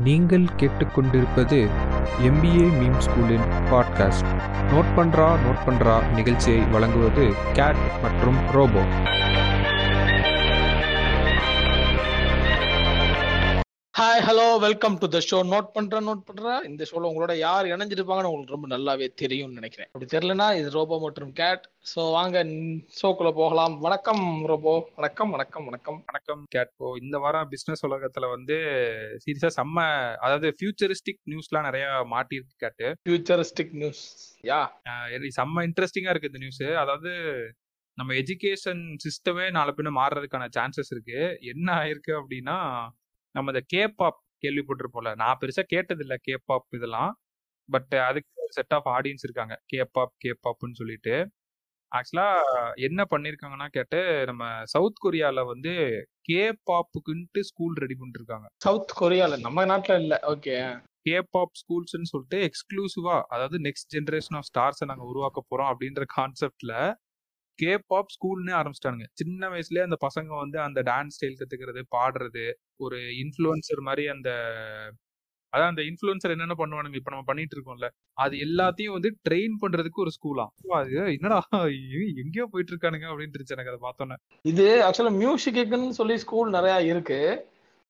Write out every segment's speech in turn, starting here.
நீங்கள் கேட்டுக்கொண்டிருப்பது MBA meme ஸ்கூலின் பாட்காஸ்ட் நோட் பண்றா நோட் பண்றா நிகழ்ச்சியை வழங்குவது கேட் மற்றும் Robo hi hello welcome to the show note பண்றேன் நோட் பண்றேன் இந்த ஷோல உங்களோட யார் இணைஞ்சிருப்பாங்கன்னு உங்களுக்கு ரொம்ப நல்லாவே தெரியும்னு நினைக்கிறேன். அப்படி தெரியலனா இது ரோபோ மற்றும் கேட். ஸோ வாங்க ஷோக்குள்ள போகலாம். வணக்கம் ரோபோ. வணக்கம் வணக்கம் வணக்கம். வணக்கம் கேட் இப்போ இந்த வாரம் பிசினஸ் உலகத்துல வந்து சீரியஸா செம்ம அதாவது ஃபியூச்சரிஸ்டிக் நியூஸ்லாம் நிறைய மாட்டிருக்கு கேட்டு ஃபியூச்சரிஸ்டிக் நியூஸ் யா? செம்ம இன்ட்ரெஸ்டிங்கா இருக்கு இந்த நியூஸ் அதாவது நம்ம எஜுகேஷன் சிஸ்டமே நாளை பின்ன மாறுறதுக்கான சான்சஸ் இருக்கு. என்ன ஆயிருக்கு அப்படின்னா நம்ம இந்த கேபாப் கேள்விப்பட்டிருப்போம்ல நான் பெருசா கேட்டதில்ல கேபாப் இதெல்லாம் பட் அதுக்கு ஒரு செட் ஆஃப் ஆடியன்ஸ் இருக்காங்க. கேபாப் கேபாப்னு சொல்லிட்டு. ஆக்சுவலா என்ன பண்ணிருக்காங்கன்னா கேட்டு நம்ம சவுத் கொரியால வந்து கேபாப்புக்குன்ட்டு ஸ்கூல் ரெடி பண்ணிட்டு இருக்காங்க சவுத் கொரியால நம்ம நாட்டுல இல்ல. ஓகே கேபாப் ஸ்கூல்ஸ்னு சொல்லிட்டு எக்ஸ்க்ளூசிவா அதாவது நெக்ஸ்ட் ஜென்ரேஷன் ஆஃப் ஸ்டார்ஸை நாங்க உருவாக்க போறோம் அப்படின்ற கான்செப்ட்ல கேபாப் ஸ்கூல்னே ஆரம்பிச்சிட்டானுங்க. சின்ன வயசுலயே அந்த பசங்க வந்து அந்த டான்ஸ் ஸ்டைல் கத்துக்கிறது பாடுறது ஒரு இன்ஃப்ளூயன்சர் மாதிரி அந்த அதான் அந்த இன்ஃப்ளூயன்சர் என்னென்ன பண்ணுவானுங்க இப்ப நம்ம பண்ணிட்டு இருக்கோம்ல அது எல்லாத்தையும் வந்து ட்ரெயின் பண்றதுக்கு ஒரு ஸ்கூலாம் அது என்னடா எங்கேயோ போயிட்டு இருக்கானுங்க அப்படின்னு இருந்துச்சு எனக்கு அதை பார்த்தோன்னே. இது ஆக்சுவலா மியூசிக்குன்னு சொல்லி ஸ்கூல் நிறைய இருக்கு.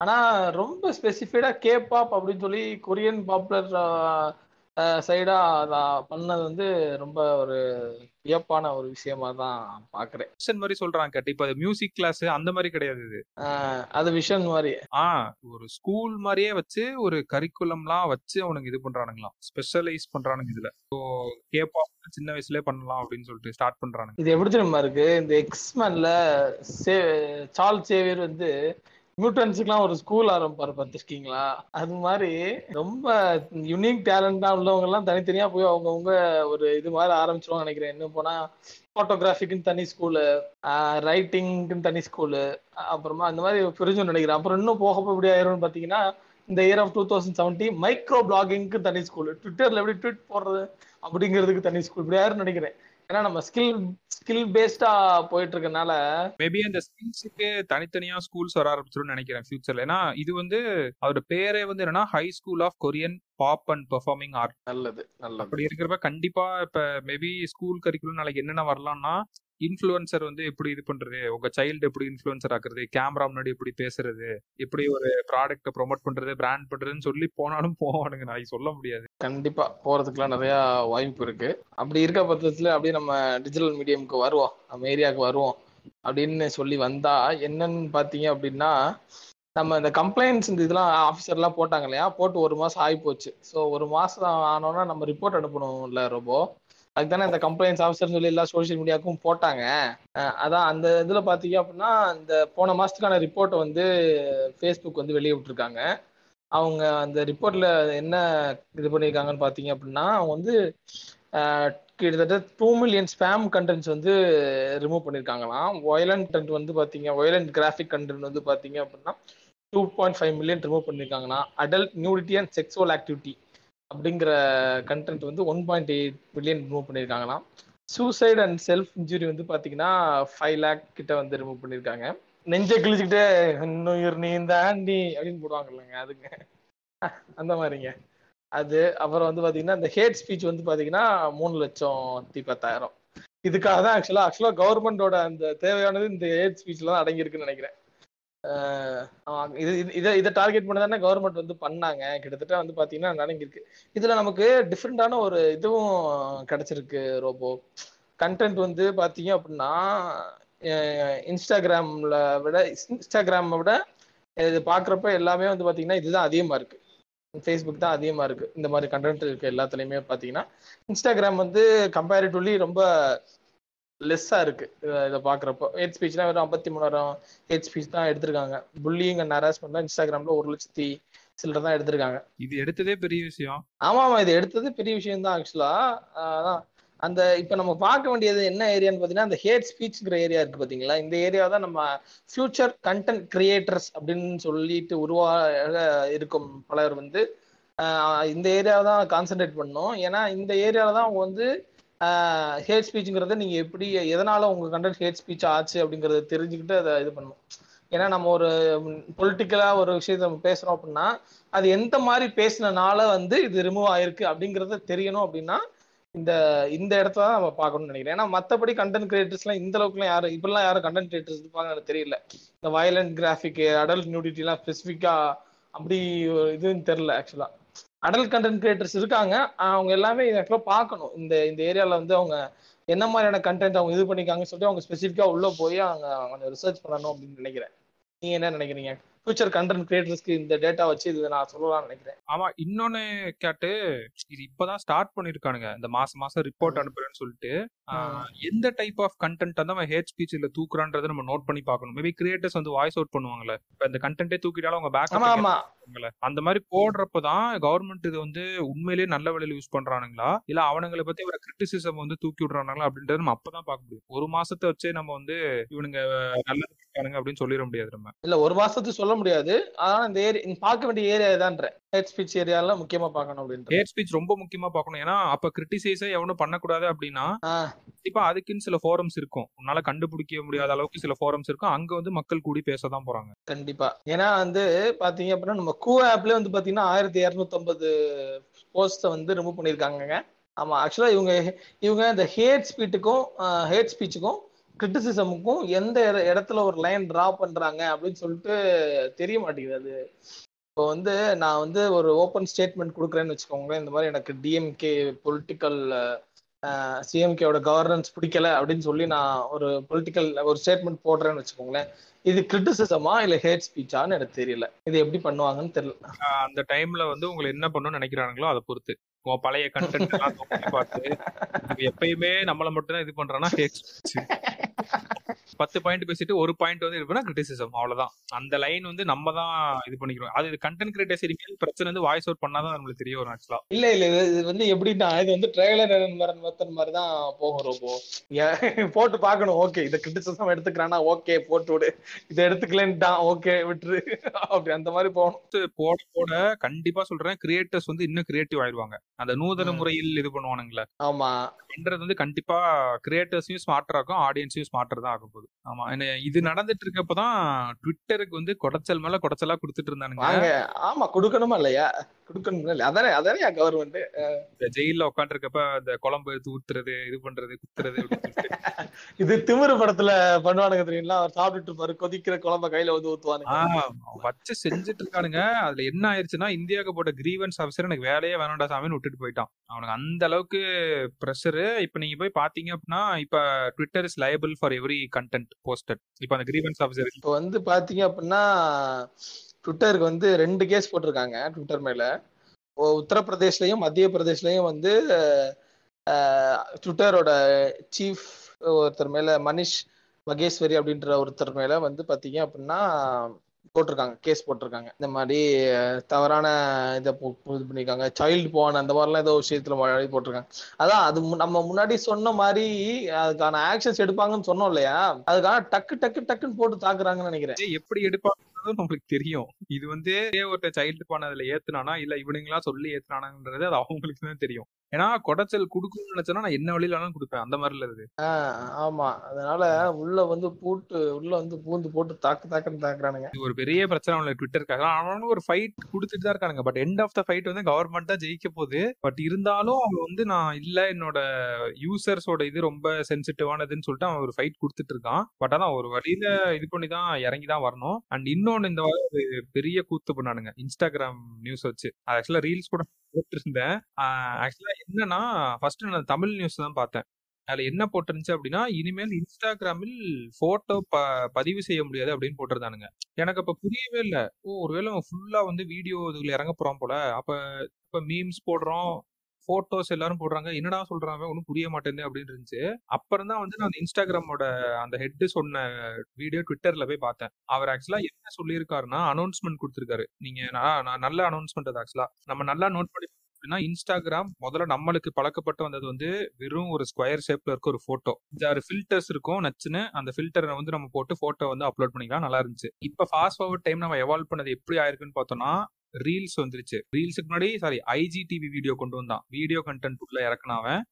ஆனா ரொம்ப ஸ்பெசிஃபைடா கே பாப் அப்படின்னு சொல்லி கொரியன் பாப்புலர் சைடா பண்ணது வந்து ரொம்ப ஒரு வியப்பான ஒரு விஷயமா தான் பாக்குறேன். மிஷன் மாதிரி சொல்றாங்க கேட்டு. இப்ப மியூசிக் கிளாஸ் அந்த மாதிரி கிடையாது இது. அது விஷன் மாதிரி ஆ ஒரு ஸ்கூல் மாதிரியே வச்சு ஒரு கரிக்குலம்லாம் வச்சு அவனுக்கு இது பண்றானுங்களாம். ஸ்பெஷலைஸ் பண்றானுங்க இதுல. ஸோ கேப்பாப் சின்ன வயசுலயே பண்ணலாம் அப்படின்னு சொல்லிட்டு ஸ்டார்ட் பண்றானுங்க. இது எப்படி தெரியுமா இருக்கு? இந்த எக்ஸ்மேன்ல சே சார்ல் சேவியர் வந்து மியூட்டன்ஸுக்குலாம் ஒரு ஸ்கூல் ஆரம்பிப்பாரு பார்த்துருக்கீங்களா? அது மாதிரி ரொம்ப யுனிக் டேலண்டா உள்ளவங்க எல்லாம் தனித்தனியா போய் அவங்கவுங்க ஒரு இது மாதிரி ஆரம்பிச்சிருவாங்க நினைக்கிறேன். இன்னும் போனா போட்டோகிராஃபிக்குன்னு தனி ஸ்கூலு ரைட்டிங்க்குன்னு தனி ஸ்கூலு அப்புறமா அந்த மாதிரி பிரிஞ்சும் நினைக்கிறேன். அப்புறம் இன்னும் போக போக இப்படி ஆயிரும்னு பார்த்தீங்கன்னா இந்த year of two thousand seventy micro பிளாகிங்க்கு தனி ஸ்கூல் ட்விட்டர்ல எப்படி ட்வீட் போடுறது அப்படிங்கிறதுக்கு தனி ஸ்கூல் இப்படி யாரும் நினைக்கிறேன். ஏன்னா நம்ம ஸ்கில் ஸ்கில் பேஸ்டா போயிட்டு இருக்கனால மேபி அந்த ஸ்கில்ஸுக்கு தனித்தனியா ஸ்கூல்ஸ் வர ஆரம்பிச்சிரும்னு நினைக்கிறேன் ஃபியூச்சர்ல ஏன்னா இது வந்து அவரோட பேரே வந்து என்னன்னா high school of Korean pop and performing art நல்லது நல்லது. அப்படி இருக்கிறப்ப கண்டிப்பா இப்ப மேபி ஸ்கூல் கரிக்குலம் நாளைக்கு என்னென்ன வரலாம்னா இன்ஃப்ளூயன்சர் வந்து எப்படி இது பண்றது? உங்க சைல்டு எப்படி இன்ஃப்ளூயன்சர் ஆக்குறது? கேமரா முன்னாடி எப்படி பேசுறது? எப்படி ஒரு ப்ராடக்ட்டை ப்ரொமோட் பண்றது? பிராண்ட் பண்றதுன்னு சொல்லி போனாலும் போவானுங்க. நான் சொல்ல முடியாது. கண்டிப்பா. போறதுக்குலாம் நிறைய வாய்ப்பு இருக்கு. அப்படி இருக்க பட்சத்துல அப்படியே நம்ம டிஜிட்டல் மீடியம்க்கு வருவோம். நம்ம ஏரியாவுக்கு வருவோம். அப்படின்னு சொல்லி வந்தா என்னன்னு பாத்தீங்க அப்படின்னா நம்ம இந்த கம்ப்ளைண்ட்ஸ் இந்த இதெல்லாம் ஆஃபீஸர்லாம் போட்டாங்க இல்லையா? போட்டு ஒரு மாசம் ஆகி போச்சு ஸோ ஒரு மாசம் ஆனோன்னா நம்ம ரிப்போர்ட் அனுப்பணும்ல ரொம்ப அதுக்கு தானே இந்த கம்ப்ளைண்ட்ஸ் ஆஃபீஸர்னு சொல்லி எல்லா சோஷியல் மீடியாவுக்கும் போட்டாங்க. அதான் அந்த இதில் பார்த்தீங்க அப்படின்னா இந்த போன மாதத்துக்கான ரிப்போர்ட்டை வந்து ஃபேஸ்புக் வந்து வெளியே விட்டுருக்காங்க. அவங்க அந்த ரிப்போர்ட்ல என்ன இது பண்ணியிருக்காங்கன்னு பார்த்தீங்க அப்படின்னா அவங்க வந்து கிட்டத்தட்ட டூ மில்லியன் ஸ்பேம் கண்டென்ட்ஸ் வந்து ரிமூவ் பண்ணியிருக்காங்களாம் வயலண்ட் கண்டென்ட் வந்து பார்த்தீங்க வயலண்ட் கிராஃபிக் கண்டென்ட் வந்து பார்த்தீங்க அப்படின்னா two point five million remove பண்ணியிருக்காங்கன்னா adult nudity and sexual activity அப்படிங்கிற கண்டென்ட் வந்து one point eight million remove பண்ணியிருக்காங்களாம். Suicide and self injury வந்து பார்த்தீங்கன்னா ஃபைவ் லேக் கிட்ட வந்து ரிமூவ் பண்ணியிருக்காங்க. நெஞ்சை கிழிச்சுக்கிட்டே இன்னுயிர் நீ தாண்டி அப்படின்னு போடுவாங்க இல்லைங்க அதுங்க. அந்த மாதிரிங்க. அது அப்புறம் வந்து பார்த்தீங்கன்னா இந்த ஹேட் ஸ்பீச் வந்து பார்த்தீங்கன்னா மூணு லட்சம் பத்தாயிரம். இதுக்காக தான் ஆக்சுவலாக ஆக்சுவலாக கவர்மெண்டோட அந்த தேவையானது இந்த ஹேட் ஸ்பீச்சில் தான் அடங்கியிருக்குன்னு நினைக்கிறேன். இது இது- இதை இதை டார்கெட் பண்ணதானே கவர்மெண்ட் வந்து பண்ணாங்க. கிட்டத்தட்ட வந்து பாத்தீங்கன்னா நடங்கிருக்கு இதுல நமக்கு டிஃப்ரெண்டான ஒரு இதுவும் கிடைச்சிருக்கு ரோபோ. கண்டென்ட் வந்து பாத்தீங்க அப்படின்னா இன்ஸ்டாகிராமில் இன்ஸ்டாகிராம்ல விட இன்ஸ்டாகிராமை விட இது பாக்குறப்ப எல்லாமே வந்து பாத்தீங்கன்னா இதுதான் அதிகமா இருக்கு. ஃபேஸ்புக் தான் அதிகமாக இருக்குது இந்த மாதிரி கண்டென்ட் இருக்குது எல்லாத்துலேயுமே பார்த்தீங்கன்னா இன்ஸ்டாகிராம் வந்து கம்பேரிட்டிவ்லி ரொம்ப லெஸ்ஸா இருக்கு இத- பாக்குறப்போ. ஹேட் ஸ்பீச்லாம் வெறும் ஐம்பத்தி மூணாயிரம் ஹேட் ஸ்பீச் தான் எடுத்திருக்காங்க. புல்லிங் அண்ட் ஹராஸ்மெண்ட் தான் இன்ஸ்டாகிராம்ல ஒரு லட்சத்தி சில்லறை தான் எடுத்திருக்காங்க. இது எடுத்ததே பெரிய விஷயம். ஆமா ஆமா இது எடுத்தது பெரிய விஷயம் தான் ஆக்சுவலா அதான். அந்த இப்ப நம்ம பார்க்க வேண்டியது என்ன ஏரியான்னு பாத்தீங்கன்னா அந்த ஹேட் ஸ்பீச்ங்கிற ஏரியா இருக்கு பாத்தீங்களா? இந்த ஏரியா தான் நம்ம ஃபியூச்சர் கண்டென்ட் கிரியேட்டர்ஸ் அப்படின்னு சொல்லிட்டு உருவாக இருக்கும் பலர் வந்து. இந்த ஏரியாவை தான் கான்சென்ட்ரேட் பண்ணணும். ஏன்னா இந்த ஏரியால தான் அவங்க வந்து ஹேட் ஸ்பீச்சுங்கிறத நீங்க எப்படி எதனால உங்க கண்டென்ட் ஹேட் ஸ்பீச் ஆச்சு அப்படிங்கறத தெரிஞ்சுக்கிட்டு அதை இது பண்ணும் ஏன்னா நம்ம ஒரு பொலிட்டிக்கலா ஒரு விஷயத்த நம்ம பேசுறோம் அப்படின்னா அது எந்த மாதிரி பேசினனால வந்து இது ரிமூவ் ஆயிருக்கு அப்படிங்கறத தெரியணும் அப்படின்னா இந்த இந்த இடத்த தான் நம்ம பார்க்கணும்னு நினைக்கிறேன். ஏன்னா மத்தபடி கண்டென்ட் கிரியேட்டர்ஸ்லாம் இந்த அளவுக்குலாம் யாரும் இப்பெல்லாம் யாரும் கண்டென்ட் கிரியேட்டர்ஸ் இருப்பாங்க எனக்கு தெரியல. இந்த வயலண்ட் கிராஃபிக் அடல்ட் நியூடிட்டிலாம் ஸ்பெசிஃபிக்கா அப்படி ஒரு இதுன்னு தெரியல ஆக்சுவலா அடல் கண்டென்ட் கிரியேட்டர்ஸ் இருக்காங்க. அவங்க எல்லாமே ஆக்சுவலாக பார்க்கணும். இந்த இந்த ஏரியாவில் வந்து அவங்க என்ன மாதிரியான கண்டென்ட் அவங்க இது பண்ணிக்காங்கன்னு சொல்லிட்டு அவங்க ஸ்பெசிஃபிக்காக உள்ளே போய் அவங்க கொஞ்சம் ரிசர்ச் பண்ணணும் அப்படின்னு நினைக்கிறேன். நீங்கள் என்ன நினைக்கிறீங்க? ஃபியூச்சர் கண்டென்ட் கிரியேட்டர்ஸ்க்கு இந்த டேட்டா வச்சு இது நான் சொல்லலாம்னு நினைக்கிறேன். ஆமா இன்னொன்னு கேட்டு இது இப்பதான் ஸ்டார்ட் பண்ணிருக்கானுங்க. இந்த மாசம் மாசம் ரிப்போர்ட். அனுப்புறேன்னு சொல்லிட்டு எந்த டைப் ஆஃப் கண்டென்ட் வந்து அவன் ஹேட் ஸ்பீச் இல்ல தூக்குறான்றதை நம்ம நோட் பண்ணி பார்க்கணும். மேபி கிரியேட்டர்ஸ் வந்து வாய்ஸ் அவுட் பண்ணுவாங்கல்ல. இப்ப இந்த கண்டென்ட்டே தூக்கிட்டாலும் அவங்க பேக் ஆமா அந்த மாதிரி போடுறப்பதான் கவர்மெண்ட் இது வந்து உண்மையிலேயே நல்ல வழியில யூஸ் பண்றானுங்களா? இல்ல அவனுங்களை பத்தி ஒரு கிரிட்டிசிசம் வந்து தூக்கி விடுறானுங்களா? அப்படின்றத நம்ம அப்பதான் பார்க்க முடியும். ஒரு மாசத்தை வச்சே நம்ம வந்து இவனுங்க நல்லது அப்படின்னு சொல்லிட முடியாது நம்ம. இல்ல ஒரு மாசத்துக்கு சொல்ல முடியாது. ஆனா இந்த ஏரியா பார்க்க வேண்டிய ஏரியா இதான்ற. ஹேட் ஸ்பீச் ஏரியால முக்கியமா பார்க்கணும் அப்படின்ற. ஹேட் ஸ்பீச் ரொம்ப முக்கியமா பார்க்கணும். ஏன்னா அப்ப கிரிட்டிசைஸே எவனும் பண்ணக்கூடாது அப்படின்னா கண்டிப்பா அதுக்குன்னு சில ஃபோரம்ஸ் இருக்கும். உன்னால கண்டுபிடிக்க முடியாத அளவுக்கு சில ஃபோரம்ஸ் இருக்கும். அங்க வந்து மக்கள் கூடி பேசதான் போறாங்க. கண்டிப்பா. ஏன்னா வந்து பாத்தீங்க அப்படின்னா நம்ம கூ ஆப்ல வந்து பாத்தீங்கன்னா ஆயிரத்தி இரநூத்தம்பது போஸ்ட வந்து ரிமூவ் பண்ணிருக்காங்க ஆமா ஆக்சுவலா இவங்க இவங்க இந்த ஹேட் ஸ்பீட்டுக்கும் ஹேட் ஸ்பீச்சுக்கும் கிரிட்டிசிசமுக்கும் எந்த இடத்துல ஒரு லைன் டிரா பண்றாங்க அப்படின்னு சொல்லிட்டு தெரிய மாட்டேங்குது. அது இப்போ வந்து நான் வந்து ஒரு ஓப்பன் ஸ்டேட்மெண்ட் கொடுக்குறேன்னு வச்சுக்கோங்களேன் இந்த மாதிரி எனக்கு டிஎம்கே பொலிட்டிக்கல் சிஎம்கேவோட கவர்னன்ஸ் பிடிக்கல அப்படின்னு சொல்லி நான் ஒரு பொலிட்டிக்கல் ஒரு ஸ்டேட்மெண்ட் போடுறேன்னு வச்சுக்கோங்களேன் இது கிரிட்டிசிசமா இல்ல ஹேட் ஸ்பீச்சான்னு எனக்கு தெரியல. இது எப்படி பண்ணுவாங்கன்னு தெரியல. அந்த டைம்ல வந்து உங்களை என்ன பண்ணணும்னு நினைக்கிறாங்களோ அதை பொறுத்து. உன் பழைய கண்டென்ட் எல்லாம் பார்த்து எப்பயுமே நம்மள மட்டும் தான் இது பண்றோம்னா. பத்து பாயிண்ட் பேசிட்டு ஒரு பாயிண்ட் வந்து இருக்குன்னா கிரிட்டிசிசம் அவ்வளவுதான். அந்த லைன் வந்து நம்ம தான் இது பண்ணிக்கிறோம். அது கண்டென்ட் கிரியேட்டர்ஸ் இனிமேல் பிரச்சனை வந்து வாய்ஸ் அவுட் பண்ணாதான் நம்மளுக்கு தெரிய வரும் ஆக்சுவலா இல்ல இல்ல இது வந்து எப்படின்னா இது வந்து ட்ரெய்லர் மெத்தட் மாதிரி தான் போகும் ரொம்ப போட்டு பார்க்கணும். ஓகே இதை கிரிட்டிசிசம் எடுத்துக்கிறானா ஓகே போட்டு விடு. இதை எடுத்துக்கலன்ட்டான் ஓகே விட்டுரு. அப்படி அந்த மாதிரி போகணும். போட போட கண்டிப்பா சொல்றேன் கிரியேட்டர்ஸ் வந்து இன்னும் கிரியேட்டிவ் ஆயிடுவாங்க. அந்த நூதன. முறையில் இது பண்ணுவானுங்களே. ஆமா. பண்றது வந்து கண்டிப்பா கிரியேட்டர்ஸையும் ஸ்மார்ட்டா இருக்கும் ஆடியன்ஸையும் ஸ்மார்ட்டர் தான் ஆக போகுது ஆமா. என்ன இது நடந்துட்டு இருக்கப்பதான் ட்விட்டருக்கு வந்து குடைச்சல் மேல குடைச்சலா குடுத்துட்டு இருந்தானுங்க ஆமா குடுக்கணுமா இல்லையா? கொடுக்கணும் அதானே அதானே கவர்மெண்ட் ஜெயில உட்காந்துருக்கப்ப இந்த குழம்பு எடுத்து ஊத்துறது இது பண்றது குத்துறது. இது திமிரு படத்துல பண்ணுவானுங்க தெரியுங்களா? அவர் சாப்பிட்டுட்டு இருப்பாரு கொதிக்கிற குழம்ப கையில வந்து ஊத்துவானுங்க. வச்சு செஞ்சுட்டு இருக்கானுங்க. அதுல என்ன ஆயிருச்சுன்னா இந்தியாவுக்கு போட்ட கிரீவன்ஸ் ஆஃபீஸர் எனக்கு வேலையே வேணாம்டா சாமின்னு விட்டுட்டு போயிட்டான். அவனுக்கு அந்த அளவுக்கு ப்ரெஷரு இப்ப நீங்க போய் பாத்தீங்க அப்படின்னா இப்ப Twitter is liable for every content posted இப்ப அந்த கிரீவன்ஸ் ஆஃபீஸர் இப்போ வந்து பாத்தீங்க அப்படின்னா ட்விட்டருக்கு வந்து ரெண்டு கேஸ் போட்டிருக்காங்க ட்விட்டர் மேல. ஓ- உத்தரப்பிரதேஷ்லயும் மத்திய பிரதேஷ்லயும் வந்து ட்விட்டரோட சீஃப் ஒருத்தர் மேல மனிஷ் மகேஸ்வரி அப்படின்ற ஒருத்தர் மேல வந்து பாத்தீங்க அப்படின்னா போட்டிருக்காங்க கேஸ் போட்டிருக்காங்க. இந்த மாதிரி தவறான இதை போ- இது பண்ணியிருக்காங்க சைல்டு போன் அந்த மாதிரிலாம் ஏதோ விஷயத்துல மழை போட்டிருக்காங்க. அதான் அது நம்ம முன்னாடி சொன்ன மாதிரி அதுக்கான ஆக்ஷன்ஸ் எடுப்பாங்கன்னு சொன்னோம் இல்லையா? அதுக்கான டக்கு டக்கு டக்குன்னு போட்டு தாக்குறாங்கன்னு நினைக்கிறேன். எப்படி எடுப்பாங்க எடுப்பாங்கன்றது நம்மளுக்கு தெரியும். இது வந்து ஒருத்த சைல்டு பானை அதுல ஏத்துனானா இல்ல இவனுங்களா சொல்லி ஏத்துனானாங்கிறது அது அவங்களுக்கு தான் தெரியும். ஏன்னா குடைச்சல் குடுக்கணும்னு நினைச்சேன்னா நான் என்ன வழியில வேணாலும் கொடுப்பேன். அந்த மாதிரில இருக்கு ஆமா. அதனால உள்ள வந்து பூட்டு உள்ள வந்து பூந்து போட்டு தாக்கு தாக்குன்னு தாக்குறானுங்க. ஒரு பெரிய பிரச்சனை அவனுக்கு ட்விட்டருக்காக. அவனும் ஒரு ஃபைட் கொடுத்துட்டு தான் இருக்கானுங்க. But end of the fight வந்து கவர்மெண்ட் தான் ஜெயிக்க போகுது. பட் இருந்தாலும் அவன் வந்து நான் இல்ல என்னோட யூசர்ஸோட இது ரொம்ப சென்சிட்டிவானதுன்னு சொல்லிட்டு அவன் ஒரு ஃபைட் கொடுத்துட்டு இருக்கான். பட் அதான் ஒரு வழியில இது பண்ணி தான் இறங்கி தான் வரணும். அண்ட் இன்னொன்னு இந்த பெரிய கூத்து பண்ணானுங்க. இன்ஸ்டாகிராம் நியூஸ் வச்சு. ஆக்சுவலா ரீல்ஸ் கூட போட்டிருந்தேன். ஆக்சுவலா என்னன்னா ஃபர்ஸ்ட் நான் தமிழ் நியூஸ் தான் பார்த்தேன். அதுல என்ன போட்டிருந்துச்சு அப்படின்னா இனிமேல் இன்ஸ்டாகிராமில் போட்டோ ப பதிவு செய்ய முடியாது அப்படின்னு போட்டிருந்தானுங்க. எனக்கு அப்ப புரியவே இல்லை. ஓ ஒருவேளை ஃபுல்லா வந்து வீடியோ இதுல இறங்க போறோம் போல. அப்ப இப்ப மீம்ஸ் போடுறோம். போட்டோஸ் எல்லாரும் போடுறாங்க. என்னடா சொல்றாங்க ஒன்றும் புரிய மாட்டேங்குது அப்படின்னு இருந்துச்சு. அப்புறம் தான் வந்து நான் அந்த இன்ஸ்டாகிராமோட அந்த ஹெட் சொன்ன வீடியோ ட்விட்டர்ல போய் பார்த்தேன். அவர் ஆக்சுவலா என்ன சொல்லியிருக்காருன்னா அனௌன்ஸ்மெண்ட் கொடுத்துருக்காரு. நீங்க நான் நான் நல்ல அனௌன்ஸ்மெண்ட் அது ஆக்சுவலா நம்ம நல்லா நோட் பண்ணி அப்படின்னா இன்ஸ்டாகிராம் முதல்ல நம்மளுக்கு பழக்கப்பட்டு வந்தது வந்து வெறும் ஒரு ஸ்கொயர் ஷேப்ல இருக்க ஒரு போட்டோ ஆறு ஃபில்டர்ஸ் இருக்கும் நச்சுன்னு. அந்த ஃபில்டரை வந்து நம்ம போட்டு போட்டோ வந்து அப்லோட் பண்ணிக்கலாம். நல்லா இருந்துச்சு. இப்ப ஃபாஸ்ட் ஃபார்வர்ட் டைம் நம்ம எவால்வ் பண்ணது எப்படி ஆயிருக்குன்னு பார்த்தோம்னா ரீல்ஸ் வந்துருச்சு. ரீல்ஸுக்கு முன்னாடி சாரி ஐஜி டிவி வீடியோ கொண்டு வந்தான். வீடியோ கண்டென்ட் உள்ள இறக்குனவன்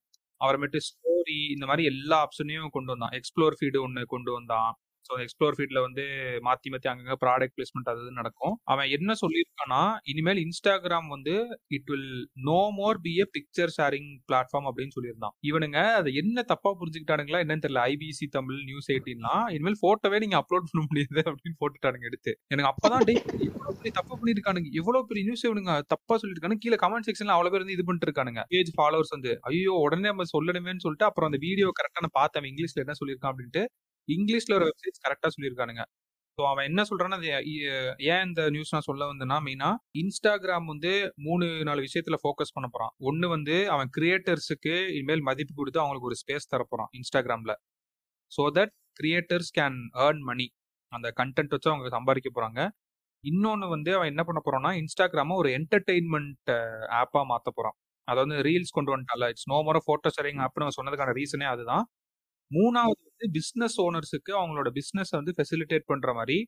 அப்புறமேட்டு ஸ்டோரி இந்த மாதிரி எல்லா ஆப்ஷனையும் கொண்டு வந்தான். எக்ஸ்ப்ளோர் ஃபீடு ஒன்று கொண்டு வந்தான். ஸோ எக்ஸ்ப்ளோர் ஃபீல்டில் வந்து மாற்றி மாற்றி அங்கங்க ப்ராடக்ட் பிளேஸ்மெண்ட் அது நடக்கும். அவன் என்ன சொல்லியிருக்கானா இனிமேல் இன்ஸ்டாகிராம் வந்து it will no more be a picture sharing platform அப்படின்னு சொல்லியிருந்தான். இவனுங்க அதை என்ன தப்பாக புரிஞ்சுக்கிட்டானுங்களா என்னன்னு தெரியல. ஐபிசி தமிழ் நியூஸ் எயிட்டின்லாம் இனிமேல் ஃபோட்டோவே நீங்கள் அப்லோட் பண்ண முடியாது அப்படின்னு போட்டுட்டானுங்க எடுத்து. எனக்கு அப்பதான் டேய் இவ்வளோ பெரிய தப்பு பண்ணியிருக்கானுங்க. எவ்வளோ பெரிய நியூஸ் இவனுங்க தப்பா சொல்லிருக்கானு கீழே கமெண்ட் செக்ஷன்ல அவ்வளோ பேர் வந்து இது பண்ணிட்டு இருக்கானுங்க பேஜ் ஃபாலோவர்ஸ் வந்து ஐயோ உடனே நம்ம சொல்லணுமேன்னு சொல்லிட்டு அப்புறம் அந்த வீடியோ கரெக்டாக நான் பார்த்தேன். இங்கிலீஷ்ல என்ன சொல்லியிருக்கான் அப்படின்ட்டு இங்கிலீஷ்ல ஒரு வெப்சைட்ஸ் கரெக்டா சொல்லியிருக்கானுங்க. ஸோ அவன் என்ன சொல்றான்னா அது ஏன் இந்த நியூஸ் நான் சொல்ல வந்தேன்னா மெயினா இன்ஸ்டாகிராம் வந்து மூணு நாலு விஷயத்துல ஃபோக்கஸ் பண்ண போறான். ஒன்னு வந்து அவன் கிரியேட்டர்ஸுக்கு இனிமேல் மதிப்பு கொடுத்து அவங்களுக்கு ஒரு ஸ்பேஸ் தரப்போறான் இன்ஸ்டாகிராம்ல so that creators can earn money அந்த கண்டென்ட் வச்சு அவங்க சம்பாதிக்க போறாங்க. இன்னொன்று வந்து அவன் என்ன பண்ண போறான்னா இன்ஸ்டாகிராம ஒரு என்டர்டெயின்மெண்ட் ஆப்பா மாற்ற போறான். அதாவது ரீல்ஸ் கொண்டு வந்துட்டால it's no more photo sharing ஆப்னு அவன் சொன்னதுக்கான ரீசனே அதுதான். மூணாவது வந்து பிஸ்னஸ் ஓனர்ஸுக்கு அவங்களோட பிஸ்னஸ் வந்து ஃபெசிலிட்டேட் பண்ற மாதிரி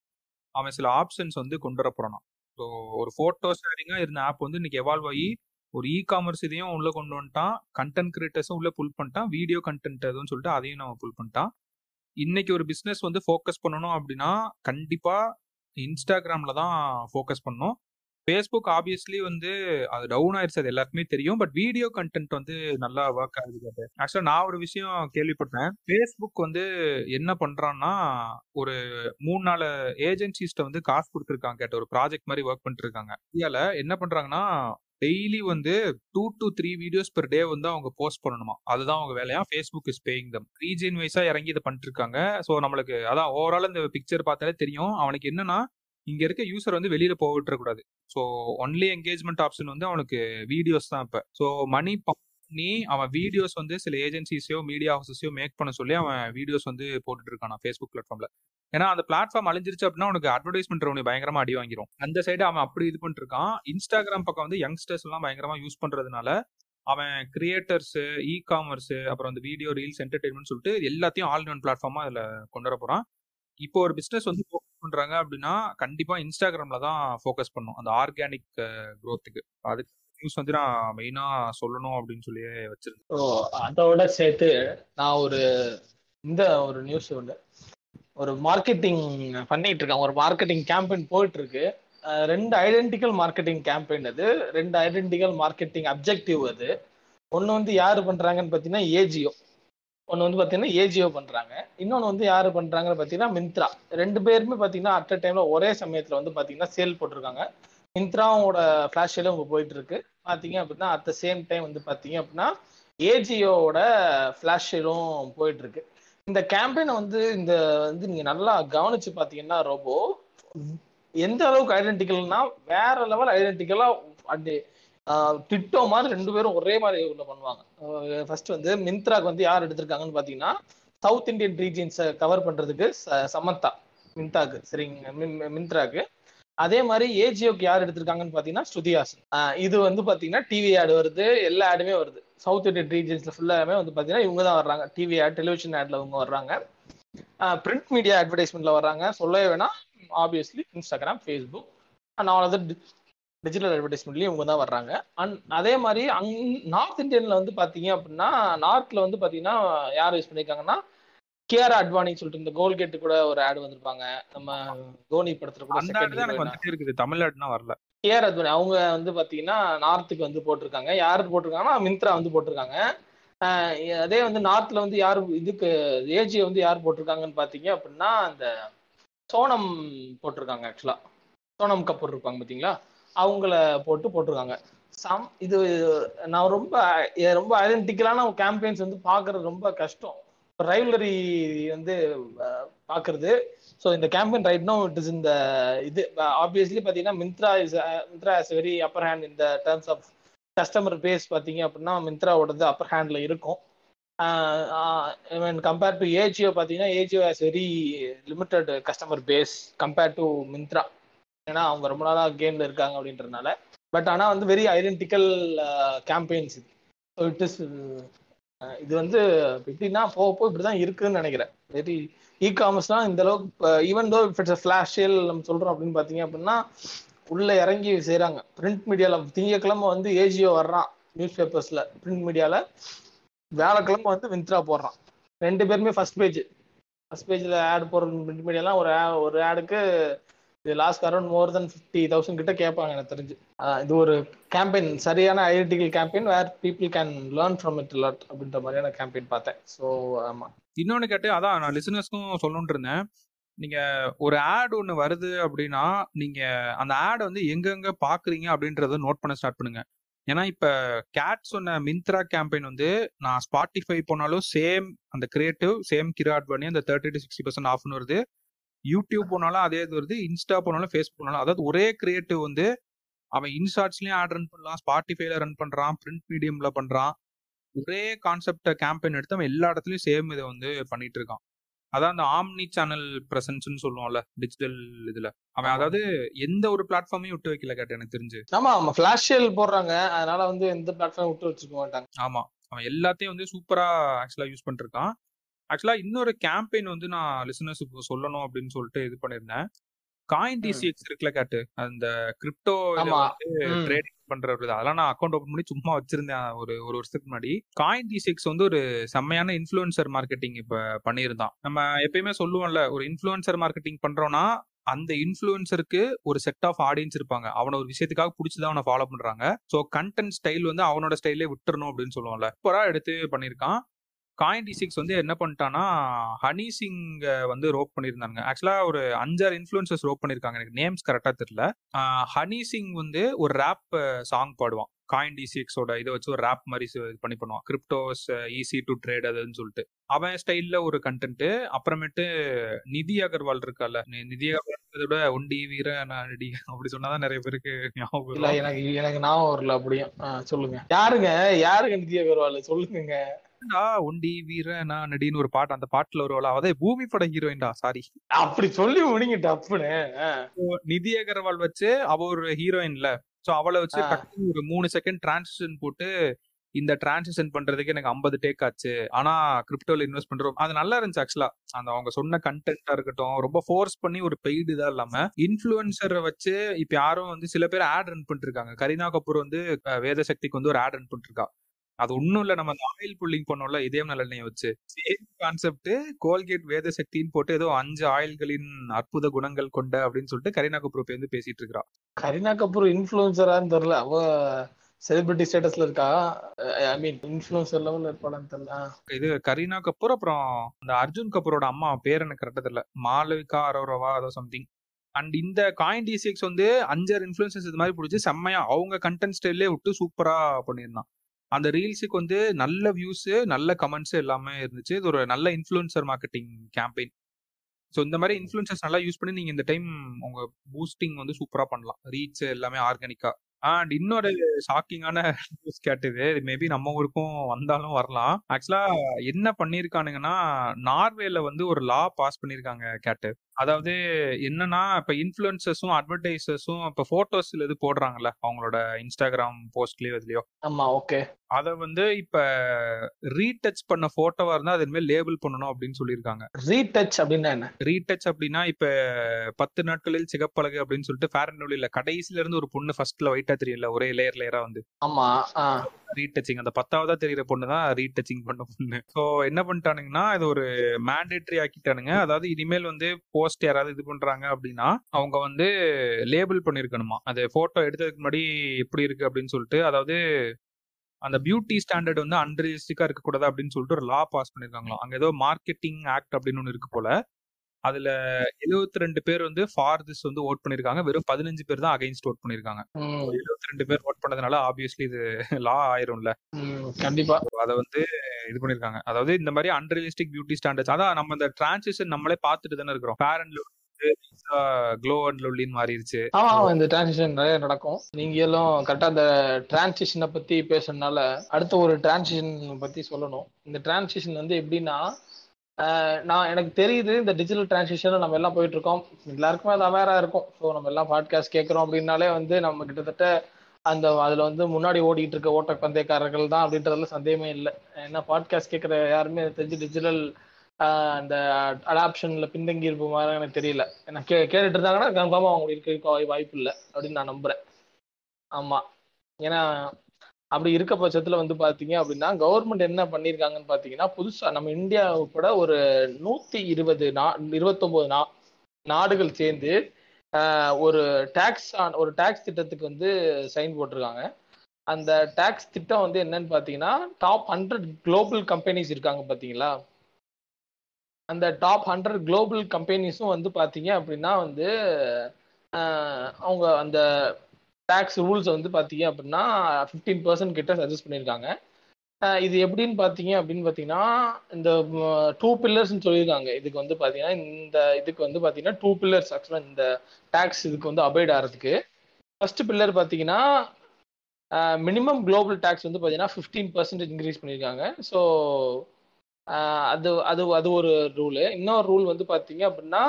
அவன் சில ஆப்ஷன்ஸ் வந்து கொண்டு வர போறான் ஸோ ஒரு போட்டோ ஷேரிங்கா இருந்த ஆப் வந்து இன்னைக்கு எவால்வ் ஆகி ஒரு இ காமர்ஸ் இதையும் உள்ள கொண்டு வந்துட்டான் கண்டென்ட் கிரியேட்டர்ஸும் உள்ள புல் பண்ணிட்டான் வீடியோ கண்டென்ட் எதுவும் சொல்லிட்டு அதையும் நம்ம புல் பண்ணிட்டான். இன்னைக்கு ஒரு பிஸ்னஸ் வந்து ஃபோக்கஸ் பண்ணணும் அப்படின்னா கண்டிப்பா இன்ஸ்டாகிராம்ல தான் ஃபோக்கஸ் பண்ணணும். ஃபேஸ்புக் ஆப்வியஸ்லி வந்து அது டவுன் ஆயிருச்சு அது எல்லாருக்குமே தெரியும். பட் வீடியோ கண்டென்ட் வந்து நல்லா ஒர்க் ஆகுது ஆக்சுவலாக நான் ஒரு விஷயம் கேள்விப்பட்டேன். ஃபேஸ்புக் வந்து என்ன பண்றான்னா ஒரு மூணு நாலு ஏஜென்சிஸ்ட வந்து காசு கொடுத்துருக்காங்க கேட்ட ஒரு ப்ராஜெக்ட் மாதிரி ஒர்க் பண்ணிட்டு இருக்காங்க இந்தியால என்ன பண்றாங்கன்னா டெய்லி வந்து two to three videos per day வந்து அவங்க போஸ்ட் பண்ணணுமா. அதுதான் அவங்க வேலையா? Facebook is paying them region வைஸா இறங்கி இதை பண்ணிட்டு இருக்காங்க ஸோ நம்மளுக்கு அதான் ஓவரால் இந்த பிக்சர் பார்த்தாலே தெரியும். அவனுக்கு என்னன்னா இங்க இருக்க யூசர் வந்து வெளியில போக விட்டுறக்கூடாது ஸோ ஒன்லி என்கேஜ்மெண்ட் ஆப்ஷன் வந்து அவனுக்கு வீடியோஸ் தான் இப்போ. ஸோ மணி பண்ணி அவன் வீடியோஸ் வந்து சில ஏஜென்சிஸையோ மீடியா ஹவுசஸையோ மேக் பண்ண சொல்லி அவன் வீடியோஸ் வந்து போட்டுட்டு இருக்கான் ஃபேஸ்புக் பிளாட்ஃபார்ம்ல ஏன்னா அந்த பிளாட்ஃபார்ம் அழிஞ்சிருச்சு அப்படின்னா உனக்கு அட்வர்டைஸ்மெண்ட் ரெவன்யூ பயங்கரமா அடி வாங்கிரும். அந்த சைடு அவன் அப்படி இது பண்ணிட்டு இருக்கான் இன்ஸ்டாகிராம் பக்கம் வந்து யங்ஸ்டர்ஸ் எல்லாம் பயங்கரமா யூஸ் பண்றதுனால அவன் கிரியேட்டர்ஸ் இ காமர்ஸ் அப்புறம் அந்த வீடியோ ரீல்ஸ் என்டர்டைன்மெண்ட் சொல்லிட்டு எல்லாத்தையும் ஆல் ஒன் பிளாட்ஃபார்மா அதுல கொண்டு வர போறான். இப்போ ஒரு பிசினஸ் வந்து பண்றாங்க அப்படின்னா கண்டிப்பா இன்ஸ்டாகிராம்ல தான் ஃபோக்கஸ் பண்ணும். அந்த ஆர்கானிக் க்ரோத்துக்கு அதுக்கு நியூஸ் வந்து நான் மெயினா சொல்லணும் அப்படின்னு சொல்லி வச்சிருந்தேன். அதோட சேர்த்து நான் ஒரு இந்த ஒரு நியூஸ் ஒன்று ஒரு மார்க்கெட்டிங் பண்ணிட்டு இருக்கேன் ஒரு மார்க்கெட்டிங் கேம்பெயின் போயிட்டு இருக்கு ரெண்டு ஐடென்டிக்கல் மார்க்கெட்டிங் கேம்பெயின் அது. ரெண்டு ஐடென்டிக்கல் மார்க்கெட்டிங் அப்ஜெக்டிவ் அது. ஒன்று வந்து யார் பண்றாங்கன்னு பார்த்தீங்கன்னா ஏஜியோ ஒன்று வந்து பார்த்தீங்கன்னா ஏஜியோ பண்றாங்க. இன்னொன்று வந்து யார் பண்றாங்கன்னு பார்த்தீங்கன்னா மிந்த்ரா. ரெண்டு பேருமே பார்த்தீங்கன்னா அட் அ டைம்ல ஒரே சமயத்தில் வந்து பார்த்தீங்கன்னா சேல் போட்டிருக்காங்க. மிந்த்ராவோட ஃபிளாஷ் சேலும் இப்போ போயிட்டு இருக்கு பார்த்தீங்க அப்படின்னா அட் த சேம் டைம் வந்து பார்த்தீங்க அப்படின்னா ஏஜியோட ஃபிளாஷ் சேலும் போயிட்டு இருக்கு இந்த கேம்பெயினை வந்து இந்த வந்து நீங்க நல்லா கவனிச்சு பார்த்தீங்கன்னா ரோபோ எந்த அளவுக்கு ஐடென்டிக்கல்னா வேற லெவல் ஐடென்டிக்கலா அப்படி திட்டம் மாதிரி ரெண்டு பேரும் ஒரே மாதிரி உள்ள பண்ணுவாங்க. ஃபர்ஸ்ட் வந்து மின்த்ராக்கு வந்து யார் எடுத்திருக்காங்கன்னு பாத்தீங்கன்னா சவுத் இந்தியன் ரீஜியன்ஸை கவர் பண்றதுக்கு ச- சமந்தா மின்தாக்கு சரிங்க மின்- மிந்த்ராக்கு. அதே மாதிரி ஏஜியோக்கு யார் எடுத்திருக்காங்கன்னு பாத்தீங்கன்னா ஸ்ருதிஹாசன் இது வந்து பாத்தீங்கன்னா டிவி ஆடு வருது எல்லா ஆடுமே வருது. சவுத் இந்தியன் ரீஜியன்ஸில் ஃபுல்லாமே வந்து பாத்தீங்கன்னா இவங்க தான் வர்றாங்க. டிவி ஆட் டெலிவிஷன் ஆட்ல இவங்க வர்றாங்க. பிரிண்ட் மீடியா அட்வர்டைஸ்மெண்ட்ல வர்றாங்க. சொல்லவே வேணாம். Obviously Instagram Facebook and all other digital அட்வர்டைஸ்மெண்ட்லயும் இவங்க தான் வர்றாங்க. அண்ட் அதே மாதிரி அங் நார்த் இந்தியன்ல வந்து பாத்தீங்க அப்படின்னா நார்த்ல வந்து பாத்தீங்கன்னா யார் யூஸ் பண்ணிருக்காங்கன்னா கேஆர் அட்வானி சொல்லிட்டு இந்த கோல்கேட் கூட ஒரு ஆட் வந்திருப்பாங்க. நம்ம தோனி படத்துல கூட இருக்குது தமிழ்நாடுனா வரல. கேஆர் அத்வானி அவங்க வந்து பாத்தீங்கன்னா நார்த்துக்கு வந்து போட்டிருக்காங்க. யாரு போட்டிருக்காங்கன்னா மிந்த்ரா வந்து போட்டிருக்காங்க. அதே வந்து நார்த்ல வந்து யார் இதுக்கு ஏஜி வந்து யார் போட்டிருக்காங்கன்னு பாத்தீங்க அப்படின்னா அந்த சோனம் போட்டிருக்காங்க ஆக்சுவலா சோனம் கபூர் இருப்பாங்க பாத்தீங்களா? அவங்கள போட்டு போட்டிருக்காங்க. சம் இது நான் ரொம்ப ரொம்ப ஐடென்டிக்கலான கேம்பெயின்ஸ் வந்து பார்க்கறது ரொம்ப கஷ்டம். ரைவலரி வந்து பார்க்கறது. ஸோ இந்த campaign right no it is இந்த இது ஆப்வியஸ்லி பார்த்தீங்கன்னா Myntra is Myntra is very upper hand இந்த டேர்ம்ஸ் ஆஃப் கஸ்டமர் பேஸ் பார்த்தீங்க அப்படின்னா மிந்த்ராவோடது அப்பர் ஹேண்டில் இருக்கும். கம்பேர் டு ஏஜியோ பார்த்தீங்கன்னா Ajio has very limited customer base compare to Myntra ஏன்னா அவங்க ரொம்ப நாளாக கேம்ல இருக்காங்க அப்படின்றதுனால. பட் ஆனால் வந்து வெரி ஐடென்டிக்கல் கேம்பெயின்ஸ் இது. ஸோ இட் இஸ் இது வந்து எப்படின்னா போக போக இப்படி தான் இருக்குன்னு நினைக்கிறேன். வெரி இ காமர்ஸ்லாம் இந்த அளவுக்கு even though if it's flash sale நம்ம சொல்றோம் அப்படின்னு பார்த்தீங்க அப்படின்னா உள்ள இறங்கி செய்கிறாங்க பிரிண்ட் மீடியால திங்கக்கிழமை வந்து ஏஜியோ வர்றான் நியூஸ் பேப்பர்ஸ்ல பிரிண்ட் மீடியால வியாழக்கிழமை வந்து விந்த்ரா போடுறான். ரெண்டு பேருமே ஃபர்ஸ்ட் பேஜ் ஃபர்ஸ்ட் பேஜ்ல ஆட் போடுறது பிரிண்ட் மீடியாலாம் ஒரு ஒரு ஆடுக்கு இது last around more then fifty thousand கிட்ட கேட்பாங்க எனக்கு தெரிஞ்சு. இது ஒரு கேம்பெயின் சரியான identical campaign where people can learn from it lot அப்படின்ற மாதிரியான கேம்பெயின் பார்த்தேன். ஸோ ஆமாம் இன்னொன்னு கேட்டு அதான் நான் லிசனர்ஸ்க்கும் சொல்லணும்னு இருந்தேன். நீங்க ஒரு ஆட் ஒன்று வருது அப்படின்னா நீங்க அந்த ஆட் வந்து எங்கெங்க பாக்குறீங்க அப்படின்றத நோட் பண்ண ஸ்டார்ட் பண்ணுங்க. ஏன்னா இப்ப கேட் சொன்ன மிந்த்ரா கேம்பெயின் வந்து நான் ஸ்பாட்டிஃபை போனாலும் சேம் அந்த கிரியேட்டிவ் சேம் கிராட் பண்ணி அந்த தேர்ட்டி டு சிக்ஸ்டி பர்சன்ட் ஆஃப்னு வருது. யூடியூப் போனாலும் அதே இது வருது இன்ஸ்டா போனாலும் ஃபேஸ்புக் போனாலும். அதாவது ஒரே கிரியேட்டிவ் வந்து அவன் இன்ஸ்டாட்ஸ்லயும் ஆட் ரன் பண்ணலாம் ஸ்பாட்டிஃபைல ரன் பண்றான் பிரிண்ட் மீடியம்ல பண்றான். ஒரே கான்செப்ட கேம்பெயின் எடுத்து அவன் எல்லா இடத்துலயும் சேம் இதை வந்து பண்ணிட்டு இருக்கான். அதான் அந்த ஆம்னி சேனல் பிரசன்ஸ்னு சொல்லுவோம்ல டிஜிட்டல் இதுல. அவன். அதாவது எந்த ஒரு பிளாட்ஃபார்மையும் விட்டு வைக்கல கேட்ட எனக்கு தெரிஞ்சு. ஆமா ஆமா. ஃபிளாஷ் சேல் போடுறாங்க. அதனால வந்து எந்த பிளாட்ஃபார்ம் விட்டு வச்சுக்க மாட்டாங்க. ஆமா. அவன் எல்லாத்தையும் வந்து சூப்பரா ஆக்சுவலா யூஸ் பண்ணிருக்கான் ஆக்சுவலா இன்னொரு கேம்பெயின் வந்து நான் லிசனர்ஸ் சொல்லணும் அப்படின்னு சொல்லிட்டு இது பண்ணிருந்தேன் காயின் டிசிஎக்ஸ் இருக்குல்ல கேட்டு அந்த கிரிப்டோ. ட்ரேடிங் பண்ற ஒரு இது. அதெல்லாம் நான் அக்கௌண்ட் ஓபன் பண்ணி சும்மா வச்சிருந்தேன் ஒரு ஒரு வருஷத்துக்கு முன்னாடி. காயின் டிசிஎக்ஸ் வந்து ஒரு செம்மையான இன்ஃப்ளூயன்சர் மார்க்கெட்டிங் இப்ப பண்ணியிருந்தான். நம்ம எப்பயுமே சொல்லுவோம்ல ஒரு இன்ஃப்ளூயன்சர் மார்க்கெட்டிங் பண்றோம்னா அந்த இன்ஃப்ளூயன்சருக்கு ஒரு செட் ஆஃப் ஆடியன்ஸ் இருப்பாங்க. அவன ஒரு விஷயத்துக்காக பிடிச்சதான் அவனை ஃபாலோ பண்றாங்க. ஸோ கண்டென்ட் ஸ்டைல் வந்து அவனோட ஸ்டைலே விட்டுறணும் அப்படின்னு சொல்லுவோம்ல. சூப்பரா எடுத்து பண்ணியிருக்கான். காயின் டி சிக்ஸ் வந்து என்ன பண்ணிட்டான்னா ஹனி சிங்க வந்து ரோப் பண்ணியிருந்தாங்க ஆக்சுவலா ஒரு அஞ்சாறு இன்ஃப்ளூயன்சஸ் ரோப் பண்ணியிருக்காங்க. எனக்கு நேம்ஸ் கரெக்டாக தெரியல. ஹனி சிங் வந்து ஒரு ரேப் சாங் பாடுவான். காயின் டி சிக்ஸோட இதை வச்சு ஒரு ரேப் மாதிரி இது பண்ணி பண்ணுவான். கிரிப்டோஸ் ஈஸி டு ட்ரேட் அதுன்னு சொல்லிட்டு. அவன் ஸ்டைல்ல ஒரு கண்டென்ட் அப்புறமேட்டு நிதி அகர்வால் இருக்கால. நிதி அகர்வால் விட ஒண்டி வீர நான் நடி அப்படி சொன்னாதான் நிறைய பேருக்கு ஞாபகம் இல்ல எனக்கு எனக்கு ஞாபகம் வரல அப்படியும். சொல்லுங்க. யாருங்க? யாருங்க நிதி அகர்வால்? சொல்லுங்க ஏன்டா, ஒண்டி வீர நான் நடின்னு ஒரு பாட்டு அந்த பாட்டுல வருவாள் அதே பூமி பட ஹீரோயின்டா சாரி. அப்படி சொல்லி முடிங்க டப்புன்னு ஆ, நிதி அகர்வால் வச்சு அவ ஒரு ஹீரோயின்ல. சோ அவளை வச்சு ஒரு மூணு செகண்ட் டிரான்சிஷன் போட்டு இந்த டிரான்சிஷன் பண்றதுக்கு எனக்கு 50 டேக் ஆச்சு. ஆனா கிரிப்டோல இன்வெஸ்ட் பண்றோம். அது நல்லா இருந்துச்சு ஆக்சுவலா அந்த அவங்க சொன்ன கண்டென்ட்டா இருக்கட்டும் ரொம்ப ஃபோர்ஸ் பண்ணி ஒரு பெய்டு இதா இல்லாம இன்ஃபுளுசரை வச்சு இப்ப யாரும் வந்து சில பேர் ஆட் ரன் பண்ணிட்டு இருக்காங்க கரீனா கபூர் வந்து வேத சக்திக்கு வந்து ஒரு ஆட் ரன் பண்ணிட்டு இருக்கா அது ஒண்ணும் இல்ல. நம்ம அந்த ஆயில் புல்லிங் பண்ணோம்ல இதயம் நல்லெண்ணெய் வச்சு. சேம் கான்செப்ட் கோல்கேட் வேத சக்தின்னு போட்டு ஏதோ அஞ்சு ஆயில்களின் அற்புத குணங்கள் கொண்ட அப்படின்னு சொல்லிட்டு கரீனா கபூர் வந்து பேசிட்டு இருக்கா கரீனா கபூர் இன்ஃபுளுசரான்னு தெரியல. அவ செலிபிரிட்டி ஸ்டேட்டஸ்ல இருக்கா? ஐ மீன் இன்ஃபுளுசர் லெவல்ல இருப்பாளான்னு தெரியல. இது கரீனா கபூர் அப்புறம் அந்த அர்ஜுன் கபூரோட அம்மா பேர் எனக்கு கரெக்டா தெரியல. மாலவிகா அரோரவா அதோ சம்திங் அண்ட் இந்த காயின் டி சிக்ஸ் வந்து அஞ்சாறு இன்ஃபுளுசஸ் இது மாதிரி பிடிச்சி செம்மையா அவங்க கண்டென்ட் ஸ்டைல்லே விட்டு சூப்பரா பண்ணியிருந்தான். அந்த ரீல்ஸுக்கு வந்து நல்ல வியூஸ் நல்ல கமெண்ட்ஸ் எல்லாமே இருந்துச்சு. இது ஒரு நல்ல இன்ஃப்ளூயன்சர் மார்க்கெட்டிங் கேம்பெயின் ஸோ இந்த மாதிரி இன்ஃப்ளூயன்சர்ஸ் நல்லா யூஸ் பண்ணி நீங்க இந்த டைம் உங்க பூஸ்டிங் வந்து சூப்பரா பண்ணலாம். ரீச் எல்லாமே ஆர்கானிக்கா அண்ட் இன்னொரு ஷாக்கிங்கான நியூஸ் கேட்டது மேபி நம்ம ஊருக்கும் வந்தாலும் வரலாம். ஆக்சுவலா என்ன பண்ணிருக்கானுங்கன்னா நார்வேல வந்து ஒரு லா பாஸ் பண்ணிருக்காங்க கேட்டு. அதாவது என்னன்னா இப்ப இன்ஃபுளுசர்ஸும் அட்வர்டைசர்ஸும் இப்ப போட்டோஸ்ல இது போடுறாங்கல்ல அவங்களோட இன்ஸ்டாகிராம் போஸ்ட்லயோ இதுலயோ ஆமா ஓகே அத வந்து இப்ப ரீடச் பண்ண போட்டோவா இருந்தா அது இனிமேல் லேபிள் பண்ணணும் அப்படின்னு சொல்லியிருக்காங்க. ரீடச் அப்படின்னா என்ன? ரீடச் அப்படின்னா இப்ப பத்து நாட்களில் சிகப்பழகு அப்படின்னு சொல்லிட்டு ஃபேர் அண்ட் லவ்லில கடைசில இருந்து ஒரு பொண்ணு ஃபர்ஸ்ட்ல ஒயிட்டா தெரியல ஒரே லேயர் லேயரா வந்து. ஆமா ரீடச்சிங் அந்த பத்தாவதா தெரியுற பொண்ணு தான் ரீடச்சிங் பண்ண பொண்ணு. ஸோ என்ன பண்ணிட்டானுங்கன்னா இது ஒரு மேண்டேட்டரி ஆக்கிட்டானுங்க. அதாவது இனிமேல் வந்து போஸ்ட் யாராவது இது பண்றாங்க அப்படின்னா அவங்க வந்து லேபிள் பண்ணிருக்கணுமா? அது போட்டோ எடுத்ததுக்கு முன்னாடி எப்படி இருக்கு அப்படின்னு சொல்லிட்டு அதாவது அந்த பியூட்டி ஸ்டாண்டர்ட் வந்து அன்ரியலிஸ்டிக்கா இருக்கக்கூடாது அப்படின்னு சொல்லிட்டு ஒரு லா பாஸ் பண்ணிருக்காங்களாம். அங்க ஏதோ மார்க்கெட்டிங் ஆக்ட் அப்படின்னு ஒன்று இருக்கு போல. அதுல 72 ரெண்டு பேர் வந்து ஃபார் திஸ் வந்து ஓட் பண்ணிருக்காங்க. வெறும் பதினஞ்சு பேர் தான் அகைன்ஸ்ட் ஓட் பண்ணிருக்காங்க. 72 ரெண்டு பேர் ஓட் பண்ணதுனால ஆப்வியஸ்லி இது லா ஆயிரும்ல. கண்டிப்பா. அதை வந்து இது பண்ணிருக்காங்க. அதாவது இந்த மாதிரி அன்ரியலிஸ்டிக் பியூட்டி ஸ்டாண்டர்ட்ஸ் அதான் நம்ம இந்த டிரான்சிஷன் நம்மளே பார்த்துட்டு தானே இருக்கிறோம். ஃபேர் அண்ட் க்ளோ அண்ட் லொல்லின்னு மாறிடுச்சு ஆமா இந்த டிரான்சிஷன் நிறைய நடக்கும். நீங்களும் கரெக்டா அந்த டிரான்சிஷனை பத்தி பேசுறதுனால அடுத்த ஒரு டிரான்சிஷன் பத்தி சொல்லணும். இந்த டிரான்சிஷன் வந்து எப்படின்னா நான் எனக்கு தெரியுது இந்த டிஜிட்டல் டிரான்சிஷன் நம்ம எல்லாம் போயிட்டு இருக்கோம் எல்லாருக்குமே அது அவேரா இருக்கும். ஸோ நம்ம எல்லாம் பாட்காஸ்ட் கேட்குறோம் அப்படின்னாலே வந்து நம்ம கிட்டத்தட்ட அந்த அதுல வந்து முன்னாடி ஓடிட்டு இருக்க ஓட்ட பந்தயக்காரர்கள் தான் அப்படின்றதுல சந்தேகமே இல்லை. ஏன்னா பாட்காஸ்ட் கேட்குற யாருமே தெரிஞ்சு டிஜிட்டல் அந்த அடாப்ஷன்ல பின்தங்கி இருப்போம் எனக்கு தெரியல. ஏன்னா கே கேட்டுட்டு இருந்தாங்கன்னா கன்ஃபார்மாக அவங்களுக்கு இருக்க வாய்ப்பு இல்லை அப்படின்னு நான் நம்புறேன். ஆமா. ஏன்னா அப்படி இருக்க பட்சத்துல வந்து பாத்தீங்க அப்படின்னா கவர்மெண்ட் என்ன பண்ணிருக்காங்கன்னு பாத்தீங்கன்னா புதுசா நம்ம இந்தியா உட்பட ஒரு நூத்தி இருபது நா இருபத்தொன்பது நா நாடுகள் சேர்ந்து ஒரு ஒரு டாக்ஸ் ஒரு டாக்ஸ் திட்டத்துக்கு வந்து சைன் போட்டிருக்காங்க. அந்த டாக்ஸ் திட்டம் வந்து என்னன்னு பாத்தீங்கன்னா டாப் ஹண்ட்ரட் குளோபல் கம்பெனிஸ் இருக்காங்க பாத்தீங்களா? அந்த டாப் ஹண்ட்ரட் குளோபல் கம்பெனிஸும் வந்து பாத்தீங்க அப்படின்னா வந்து அவங்க அந்த டேக்ஸ் ரூல்ஸ் வந்து பார்த்தீங்க அப்படின்னா ஃபிஃப்டீன் பர்சன்ட் கிட்ட சஜஸ்ட் பண்ணியிருக்காங்க இது எப்படின்னு பார்த்தீங்க அப்படின்னு பார்த்தீங்கன்னா இந்த டூ பில்லர்ஸ்ன்னு சொல்லியிருக்காங்க. இதுக்கு வந்து பார்த்தீங்கன்னா இந்த இதுக்கு வந்து பார்த்தீங்கன்னா டூ பில்லர்ஸ் ஆக்சுவலாக இந்த டேக்ஸ் இதுக்கு வந்து அபைட் ஆகிறதுக்கு ஃபர்ஸ்ட் பில்லர் பார்த்தீங்கன்னா மினிமம் குளோபல் டேக்ஸ் வந்து பார்த்தீங்கன்னா ஃபிஃப்டீன் பர்சன்டேஜ் இன்க்ரீஸ் பண்ணியிருக்காங்க ஸோ அது அது அது ஒரு ரூலு இன்னொரு ரூல் வந்து பார்த்தீங்க அப்படின்னா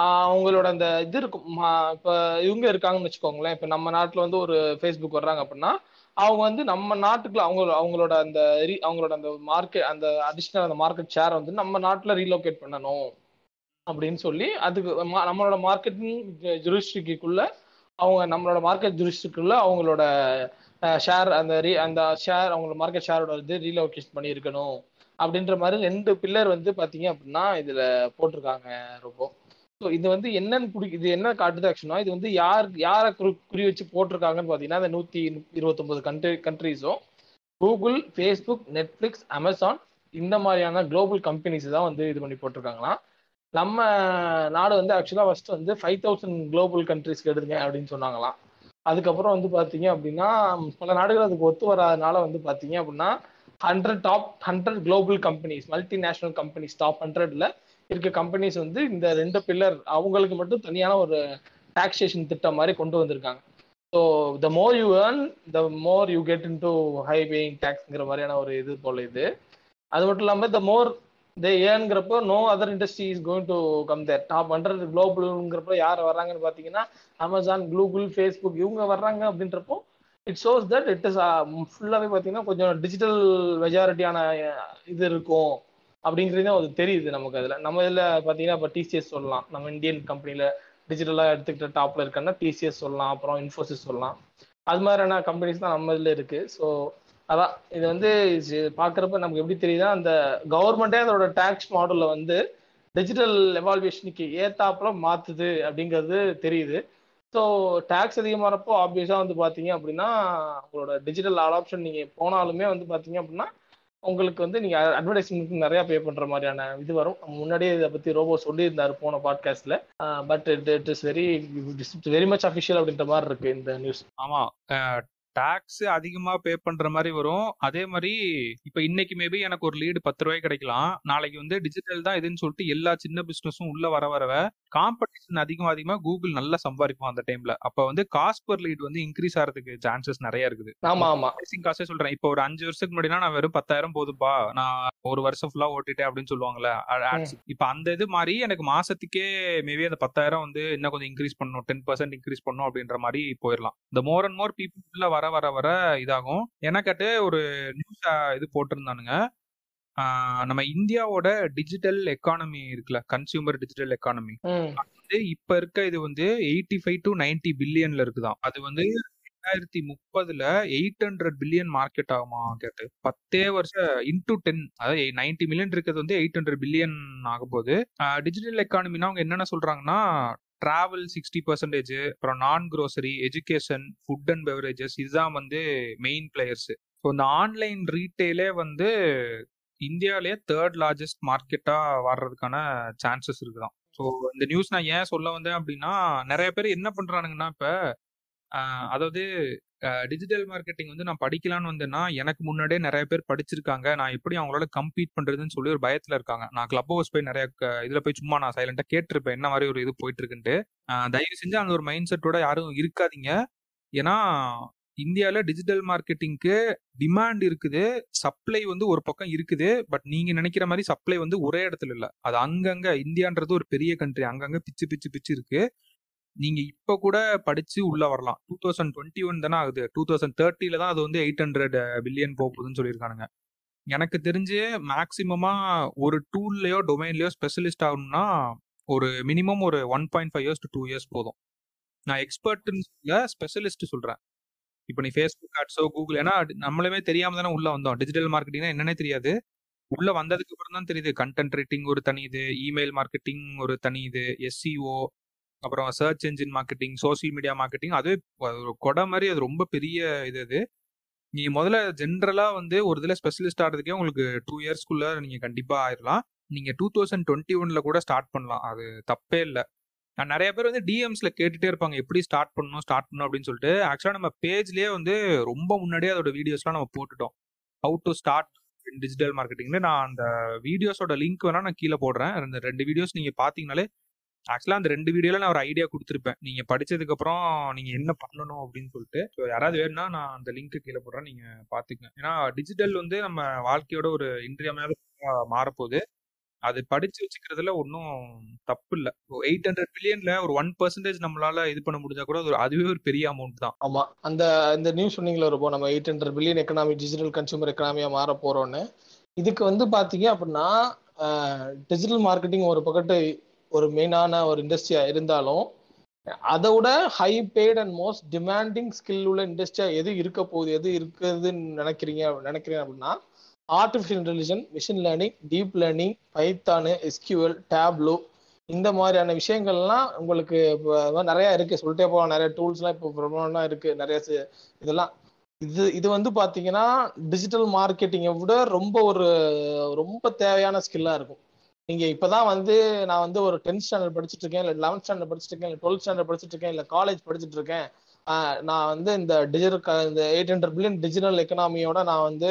அவங்களோட அந்த இது இருக்கும். இப்போ இப்ப இவங்க இருக்காங்கன்னு வச்சுக்கோங்களேன். இப்ப நம்ம நாட்டுல வந்து ஒரு ஃபேஸ்புக் வர்றாங்க அப்படின்னா அவங்க வந்து நம்ம நாட்டுக்குள்ள அவங்க அவங்களோட அந்த அவங்களோட அந்த மார்க்கெட் அந்த அடிஷ்னல் அந்த மார்க்கெட் ஷேர் வந்து நம்ம நாட்டுல ரீலோகேட் பண்ணணும் அப்படின்னு சொல்லி அதுக்கு நம்மளோட மார்க்கெட்டிங் ஜுரிஸ்டிக்குள்ள அவங்க நம்மளோட மார்க்கெட் ஜுரிஸ்டிக்குள்ள அவங்களோட ஷேர் அந்த ரீ அந்த ஷேர் அவங்களோட மார்க்கெட் ஷேரோட இது ரீலோகேஷன் பண்ணியிருக்கணும். அப்படின்ற மாதிரி ரெண்டு பில்லர் வந்து பார்த்தீங்க அப்படின்னா இதில் போட்டிருக்காங்க ரொம்ப ஸோ இது வந்து என்னன்னு பிடி இது என்ன காட்டுது ஆக்சுவலா இது வந்து யார் யாரை குறி குறி வச்சு போட்டிருக்காங்கன்னு பார்த்தீங்கன்னா இந்த நூற்றி இருபத்தொம்பது கண்ட்ரி கண்ட்ரீஸும் கூகுள் ஃபேஸ்புக் நெட்ஃப்ளிக்ஸ் அமேசான் இந்த மாதிரியான குளோபல் கம்பெனிஸ் தான் வந்து இது பண்ணி போட்டிருக்காங்களாம். நம்ம நாடு வந்து ஆக்சுவலாக ஃபர்ஸ்ட் வந்து ஃபைவ் தௌசண்ட் குளோபல் கண்ட்ரிஸ்க்கு எடுதுங்க அப்படின்னு சொன்னாங்களாம். அதுக்கப்புறம் வந்து பார்த்தீங்க அப்படின்னா பல நாடுகள் அதுக்கு ஒத்து வராதனால வந்து பார்த்தீங்க அப்படின்னா hundred top hundred global companies multinational companies top ஹண்ட்ரட்ல இருக்க கம்பெனிஸ் வந்து இந்த ரெண்டு பில்லர் அவங்களுக்கு மட்டும் தனியான ஒரு டாக்ஸேஷன் திட்டம் மாதிரி கொண்டு வந்திருக்காங்க. So the more you earn the more you get into high paying டேக்ஸ்ங்கிற மாதிரியான ஒரு இது போல இது. அது மட்டும் இல்லாமல் the more they ஏன்ங்கிறப்போ no other industry is going to come there top hundred குளோபல்ங்கிறப்போ யார் வர்றாங்கன்னு பார்த்தீங்கன்னா அமேசான் கூகுள் ஃபேஸ்புக் இவங்க வர்றாங்க அப்படின்றப்போ it shows that it is ஃபுல்லாகவே um, பார்த்தீங்கன்னா கொஞ்சம் டிஜிட்டல் மெஜாரிட்டியான இது இருக்கும். அப்படிங்கிறது அது தெரியுது நமக்கு அதில். நம்ம இதில் பார்த்தீங்கன்னா இப்போ டிசிஎஸ் சொல்லலாம். நம்ம இந்தியன் கம்பெனியில் டிஜிட்டலாக எடுத்துக்கிட்ட டாப்பில் இருக்கன்னா டிசிஎஸ் சொல்லலாம். அப்புறம் இன்ஃபோசிஸ் சொல்லலாம். அது மாதிரியான கம்பெனிஸ் தான் நம்ம இதில் இருக்குது ஸோ அதான். இது வந்து பார்க்குறப்ப நமக்கு எப்படி தெரியுதுன்னா அந்த கவர்மெண்ட்டே அதோட டேக்ஸ் மாடலில் வந்து டிஜிட்டல் எவால்வேஷனுக்கு ஏத்தாப்புல மாற்றுது அப்படிங்கிறது தெரியுது. ஸோ டேக்ஸ் அதிகமாகிறப்போ ஆப்வியஸாக வந்து பார்த்தீங்க அப்படின்னா உங்களோட டிஜிட்டல் அடாப்ஷன் நீங்கள் போனாலுமே வந்து பார்த்தீங்க அப்படின்னா உங்களுக்கு வந்து நீங்க அட்வர்டைஸ்மெண்ட் நிறையா பே பண்ற மாதிரியான இது வரும். முன்னாடியே இதை பத்தி ரோபோ சொல்லியிருந்தாரு போன பாட்காஸ்ட்ல but it it is very very much official அப்படின்ற மாதிரி இருக்கு இந்த நியூஸ் ஆமா டாக்ஸ் அதிகமா பே பண்ற மாதிரி வரும். அதே மாதிரி இப்ப இன்னைக்கு மேபி எனக்கு ஒரு லீடு பத்து ரூபாய் கிடைக்கலாம். நாளைக்கு வந்து டிஜிட்டல் தான் இதுன்னு சொல்லிட்டு எல்லா சின்ன பிசினஸும் உள்ள வர வரவ காம்படிஷன் அதிகமா அதிகமா கூகுள் நல்லா சம்பாதிக்கும் அந்த டைம்ல அப்ப வந்து காஸ்ட் பர் லீட் வந்து இன்க்ரீஸ் ஆகிறதுக்கு சான்சஸ் நிறைய இருக்குது. ஆமா ஆமா. காசே சொல்றேன். இப்போ ஒரு அஞ்சு வருஷத்துக்கு முன்னாடினா நான் வெறும் பத்தாயிரம் போதுப்பா நான் ஒரு வருஷம் ஃபுல்லா ஓட்டிட்டேன் அப்படின்னு சொல்லுவாங்கல்ல. இப்ப அந்த இது மாதிரி எனக்கு மாசத்துக்கே மேபி அந்த பத்தாயிரம் வந்து இன்னும் கொஞ்சம் இன்க்ரீஸ் பண்ணணும். டென் பர்சன்ட் இன்க்ரீஸ் பண்ணணும் அப்படின்ற மாதிரி போயிடலாம் இந்த மோர் அண்ட் மோர் பீப்புள் வர வர வர இதாகும். எனக்கட்டு ஒரு நியூஸ் இது போட்டிருந்தானுங்க. நம்ம இந்தியாவோட டிஜிட்டல் எக்கானமி இருக்குல்ல கன்சியூமர் டிஜிட்டல் எக்கானமி வந்து இப்ப இருக்க இது வந்து எயிட்டி ஃபைவ் டு நைன்டி பில்லியன்ல இருக்குதாம். அது வந்து ரெண்டாயிரத்தி முப்பதுல எயிட் ஹண்ட்ரட் பில்லியன் மார்க்கெட் ஆகுமா கேட்டு. பத்தே வருஷம் இன்டூ டென் அதாவது நைன்டி மில்லியன் இருக்கிறது வந்து எயிட் ஹண்ட்ரட் பில்லியன் ஆக போகுது டிஜிட்டல் எக்கானமினா அவங்க என்னென்ன சொல்றாங்கன்னா டிராவல் சிக்ஸ்டி பர்சன்டேஜ் அப்புறம் நான் grocery education food and beverages இதுதான் வந்து மெயின் பிளேயர்ஸ் ஸோ இந்த ஆன்லைன் ரீட்டைலே வந்து இந்தியாவிலேயே தேர்ட் லார்ஜஸ்ட் மார்க்கெட்டாக வர்றதுக்கான சான்சஸ் இருக்குதான். ஸோ இந்த நியூஸ் நான் ஏன் சொல்ல வந்தேன் அப்படின்னா நிறைய பேர் என்ன பண்ணுறானுங்கன்னா இப்போ அதாவது டிஜிட்டல் மார்க்கெட்டிங் வந்து நான் படிக்கலாம்னு வந்தேன்னா எனக்கு முன்னாடியே நிறைய பேர் படிச்சிருக்காங்க. நான் எப்படி அவங்களோட கம்பீட் பண்றதுன்னு சொல்லி ஒரு பயத்துல இருக்காங்க. நான் கிளப் ஹவுஸ் போய் நிறைய இதில் இதுல போய் சும்மா நான் சைலண்டா கேட்டிருப்பேன். என்ன மாதிரி ஒரு இது போயிட்டு இருக்குன்ட்டு தயவு செஞ்சு அந்த ஒரு மைண்ட் செட்டோட யாரும் இருக்காதீங்க. ஏன்னா இந்தியாவில் டிஜிட்டல் மார்க்கெட்டிங்க்கு டிமாண்ட் இருக்குது. சப்ளை வந்து ஒரு பக்கம் இருக்குது. பட் நீங்கள் நினைக்கிற மாதிரி சப்ளை வந்து ஒரே இடத்துல இல்லை. அது அங்கங்கே இந்தியான்றது ஒரு பெரிய கண்ட்ரி அங்கங்கே பிச்சு பிச்சு பிச்சு இருக்குது நீங்க இப்ப கூட படிச்சு உள்ள வரலாம். டூ தௌசண்ட் டுவெண்ட்டி ஒன் தானே ஆகுது. டூ தௌசண்ட் தேர்ட்டில தான் அது வந்து எயிட் ஹண்ட்ரட் பில்லியன் போகுதுன்னு சொல்லியிருக்கானுங்க. எனக்கு தெரிஞ்சு மேக்சிமமா ஒரு டூல்லையோ டொமைன்லயோ ஸ்பெஷலிஸ்ட் ஆகணும்னா ஒரு மினிமம் ஒரு one point five years to two years போதும். நான் எக்ஸ்பர்ட்னு சொல்ல ஸ்பெஷலிஸ்ட் சொல்றேன். இப்போ நீ ஃபேஸ்புக் ஆட்ஸோ கூகுள் ஏன்னா நம்மளுமே தெரியாம தானே உள்ள வந்தோம். டிஜிட்டல் மார்க்கெட்டிங்னா என்னன்னே தெரியாது. உள்ள வந்ததுக்கு அப்புறம் தான் தெரியுது. கண்டென்ட் ரைட்டிங் ஒரு தனி இது இமெயில் மார்க்கெட்டிங் ஒரு தனி இது எஸ்சிஓ அப்புறம் search engine marketing social media marketing அதுவே ஒரு கொடை மாதிரி அது ரொம்ப பெரிய இது அது. நீ முதல்ல ஜென்ரலாக வந்து ஒரு இதில் ஸ்பெஷலிஸ்ட் ஆகிறதுக்கே உங்களுக்கு டூ இயர்ஸ்க்குள்ள நீங்கள் கண்டிப்பாக ஆயிடலாம் நீங்கள் டூ தௌசண்ட் டுவெண்ட்டி ஒன்ல கூட ஸ்டார்ட் பண்ணலாம். அது தப்பே இல்லை. நான் நிறைய பேர் வந்து டிஎம்ஸில் கேட்டுகிட்டே இருப்பாங்க. எப்படி ஸ்டார்ட் பண்ணணும் ஸ்டார்ட் பண்ணணும் அப்படின்னு சொல்லிட்டு. ஆக்சுவலாக நம்ம பேஜ்லேயே வந்து ரொம்ப முன்னாடியே அதோட வீடியோஸ்லாம் நம்ம போட்டுட்டோம். ஹவு டு ஸ்டார்ட் டிஜிட்டல் மார்க்கெட்டிங்னு நான் அந்த வீடியோஸோட லிங்க் வேணால் நான் கீழே போடுறேன். அந்த ரெண்டு வீடியோஸ் நீங்கள் பார்த்தீங்கனாலே ஆக்சுவலாக அந்த ரெண்டு வீடியோவில் நான் ஒரு ஐடியா கொடுத்துருப்பேன். நீங்கள் படித்ததுக்கப்புறம் நீங்கள் என்ன பண்ணணும் அப்படின்னு சொல்லிட்டு. ஸோ யாராவது வேணும்னா நான் அந்த லிங்க்கு கீழே போடுறேன். நீங்கள் பார்த்துக்கங்க ஏன்னா டிஜிட்டல் வந்து நம்ம வாழ்க்கையோட ஒரு இன்றியமையாத மாறப்போகுது. அது படித்து வச்சுக்கிறதுல ஒன்றும் தப்பு இல்லை. எயிட் ஹண்ட்ரட் பில்லியன்ல ஒரு ஒன் பர்சன்டேஜ் நம்மளால இது பண்ண முடிஞ்சா கூட அது அதுவே ஒரு பெரிய அமௌண்ட் தான். ஆமா. அந்த இந்த நியூஸ் சொன்னீங்களா இருப்போம் நம்ம eight hundred billion economy digital consumer எக்கனாமியா மாற போறோம்னு. இதுக்கு வந்து பாத்தீங்க அப்படின்னா டிஜிட்டல் மார்க்கெட்டிங் ஒரு பக்கத்து ஒரு மெயினான ஒரு இண்டஸ்ட்ரியா இருந்தாலும் அதை விட high paid and most demanding skill உள்ள இண்டஸ்ட்ரியா எது இருக்க போகுது எது இருக்குதுன்னு நினைக்கிறீங்க நினைக்கிறீங்க அப்படின்னா artificial intelligence machine learning deep learning Python SQL Tableau இந்த மாதிரியான விஷயங்கள்லாம் உங்களுக்கு இப்போ நிறைய இருக்கு. சொல்லிட்டே போகலாம். நிறைய டூல்ஸ்லாம் இப்போ பிரபலம்லாம் இருக்கு. நிறைய இதெல்லாம். இது இது வந்து பார்த்தீங்கன்னா டிஜிட்டல் மார்க்கெட்டிங்கை விட ரொம்ப ஒரு ரொம்ப தேவையான ஸ்கில்லாக இருக்கும். நீங்க இப்பதான் வந்து நான் வந்து ஒரு டென்த் ஸ்டாண்டர்ட் படிச்சுட்டு இருக்கேன் இல்ல லெவன்த் ஸ்டாண்டர்ட் படிச்சுட்டு இருக்கேன் இல்ல டுவெல்த் ஸ்டாண்டர்ட் படிச்சுட்டு இருக்கேன் இல்ல காலேஜ் படிச்சுட்டு இருக்கேன். நான் வந்து இந்த டிஜிட்டல் இந்த எயிட் ஹண்ட்ரட் பில்லியன் டிஜிட்டல் எக்கனாமியோட நான் வந்து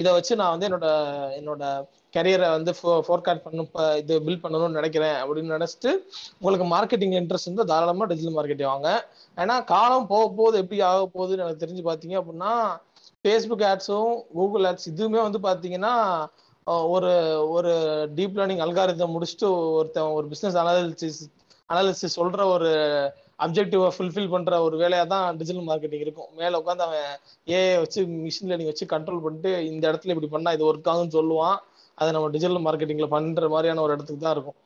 இதை வச்சு நான் வந்து என்னோட என்னோட கரியரை வந்து ஃபோர்காஸ்ட் பண்ணும் இது பில்ட் பண்ணணும்னு நினைக்கிறேன் அப்படின்னு நினைச்சிட்டு உங்களுக்கு மார்க்கெட்டிங் இன்ட்ரெஸ்ட் வந்து தாராளமாக டிஜிட்டல் மார்க்கெட்டிங் வாங்க. ஏன்னா காலம் போக போகுது எப்படி ஆக போகுதுன்னு எனக்கு தெரிஞ்சு பார்த்தீங்க அப்படின்னா ஃபேஸ்புக் ஆட்ஸும் கூகுள் ஆட்ஸ் இதுவுமே வந்து பார்த்தீங்கன்னா ஒரு ஒரு டீப் லேர்னிங் அல்காரிதம் முடிச்சுட்டு ஒருத்தன் ஒரு பிஸ்னஸ் அனாலிசிஸ் அனாலிசிஸ் சொல்ற ஒரு அப்ஜெக்டிவை ஃபுல்ஃபில் பண்ற ஒரு வேலையா தான் டிஜிட்டல் மார்க்கெட்டிங் இருக்கும். மேல உட்காந்து அவன் ஏஐ வச்சு மிஷின் லேர்னிங் வச்சு கண்ட்ரோல் பண்ணிட்டு இந்த இடத்துல இப்படி பண்ணா இது ஒர்க் ஆகும்னு சொல்லுவான். அதை நம்ம டிஜிட்டல் மார்க்கெட்டிங்ல பண்ற மாதிரியான ஒரு இடத்துக்கு தான் இருக்கும்.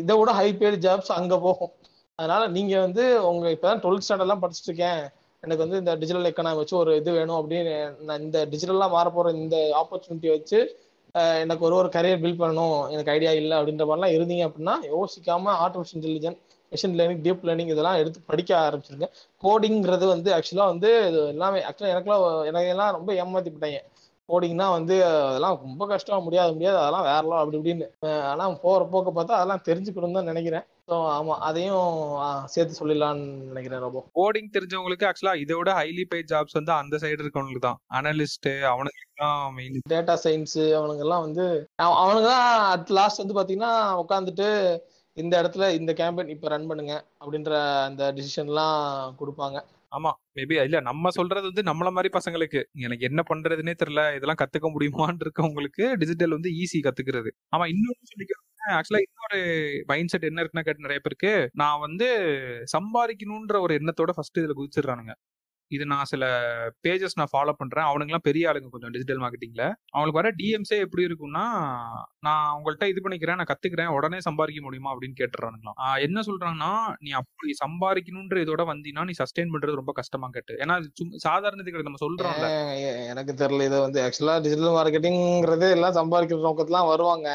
இதை விட ஹை பேட் ஜாப்ஸ் அங்க போகும். அதனால நீங்க வந்து உங்க இப்பதான் டுவெல்த் ஸ்டாண்டர்ட்லாம் படிச்சுட்டு இருக்கேன். எனக்கு வந்து இந்த டிஜிட்டல் எக்கனாமி வச்சு ஒரு இது வேணும் அப்படின்னு நான் இந்த டிஜிட்டல்லாம் மாற போற இந்த ஆப்பர்ச்சுனிட்டி வச்சு எனக்கு ஒரு ஒரு கரியர் பில்ட் பண்ணணும் எனக்கு ஐடியா இல்லை அப்படின்ற மாதிரிலாம் இருந்தீங்க அப்படின்னா யோசிக்காம artificial intelligence machine learning deep learning இதெல்லாம் எடுத்து படிக்க ஆரம்பிச்சிருங்க. கோடிங்கிறது வந்து ஆக்சுவலாக வந்து எல்லாமே ஆக்சுவலாக எனக்குலாம் எனக்கு எல்லாம் ரொம்ப ஏமாத்தி போட்டாங்க கோடிங்னா வந்து அதெல்லாம் ரொம்ப கஷ்டம் முடியாது முடியாது அதெல்லாம் வேறலாம் அப்படி இப்படின்னு. ஆனால் போகிற போக்க பார்த்தா அதெல்லாம் தெரிஞ்சுக்கணும்னு தான் நினைக்கிறேன். ஸோ ஆமாம் அதையும் சேர்த்து சொல்லிடலான்னு நினைக்கிறேன் ரொம்ப கோடிங் தெரிஞ்சவங்களுக்கு ஆக்சுவலா இதை விட ஹைலி பெய்ட் ஜாப்ஸ் வந்து அந்த சைடு இருக்கவங்களுக்கு தான். அனலிஸ்ட் அவனுங்களுக்கு தான் மெயின் டேட்டா சயின்ஸ் அவனுங்க எல்லாம் வந்து அவனுங்க தான் அட் லாஸ்ட் வந்து பாத்தீங்கன்னா உட்காந்துட்டு இந்த இடத்துல இந்த கேம்பெயின் இப்ப ரன் பண்ணுங்க அப்படின்ற அந்த டிசிஷன்லாம் கொடுப்பாங்க. ஆமா மேபி இல்ல நம்ம சொல்றது வந்து நம்மள மாதிரி பசங்களுக்கு. எனக்கு என்ன பண்றதுனே தெரியல இதெல்லாம் கத்துக்க முடியுமான்னு இருக்கவங்களுக்கு டிஜிட்டல் வந்து ஈஸி கத்துக்கிறது. ஆமா இன்னொன்னு சொல்லிக்கிறேன் ஆக்சுவலா இன்னொரு மைண்ட் செட் என்ன இருக்குன்னா கேட்டு நிறைய பேருக்கு நான் வந்து சம்பாதிக்கணும்ன்ற ஒரு எண்ணத்தோட ஃபர்ஸ்ட் இதுல குதிச்சிடுறானுங்க. இது நான் சில பேஜஸ் நான் ஃபாலோ பண்றேன். அவனுங்கலாம் பெரிய ஆளுங்க கொஞ்சம் டிஜிட்டல் மார்க்கெட்டிங்ல அவங்களுக்கு வர டிஎம்ஸே எப்படி இருக்கும்னா நான் உங்கள்கிட்ட இது பண்ணிக்கிறேன் நான் கத்துக்கிறேன் உடனே சம்பாதிக்க முடியுமா அப்படின்னு கேட்டுறானுங்களாம். என்ன சொல்றாங்கன்னா நீ அப்படி சம்பாதிக்கணும்ன்ற இதோட வந்தீங்கன்னா நீ சஸ்டெயின் பண்றது ரொம்ப கஷ்டமா கேட்டு. ஏன்னா சாதாரணத்துக்கு நம்ம சொல்றோம்ல. எனக்கு தெரியல இது வந்து ஆக்சுவலா டிஜிட்டல் மார்க்கெட்டிங்கிறது எல்லாம் சம்பாதிக்கிற நோக்கத்துலாம் வருவாங்க.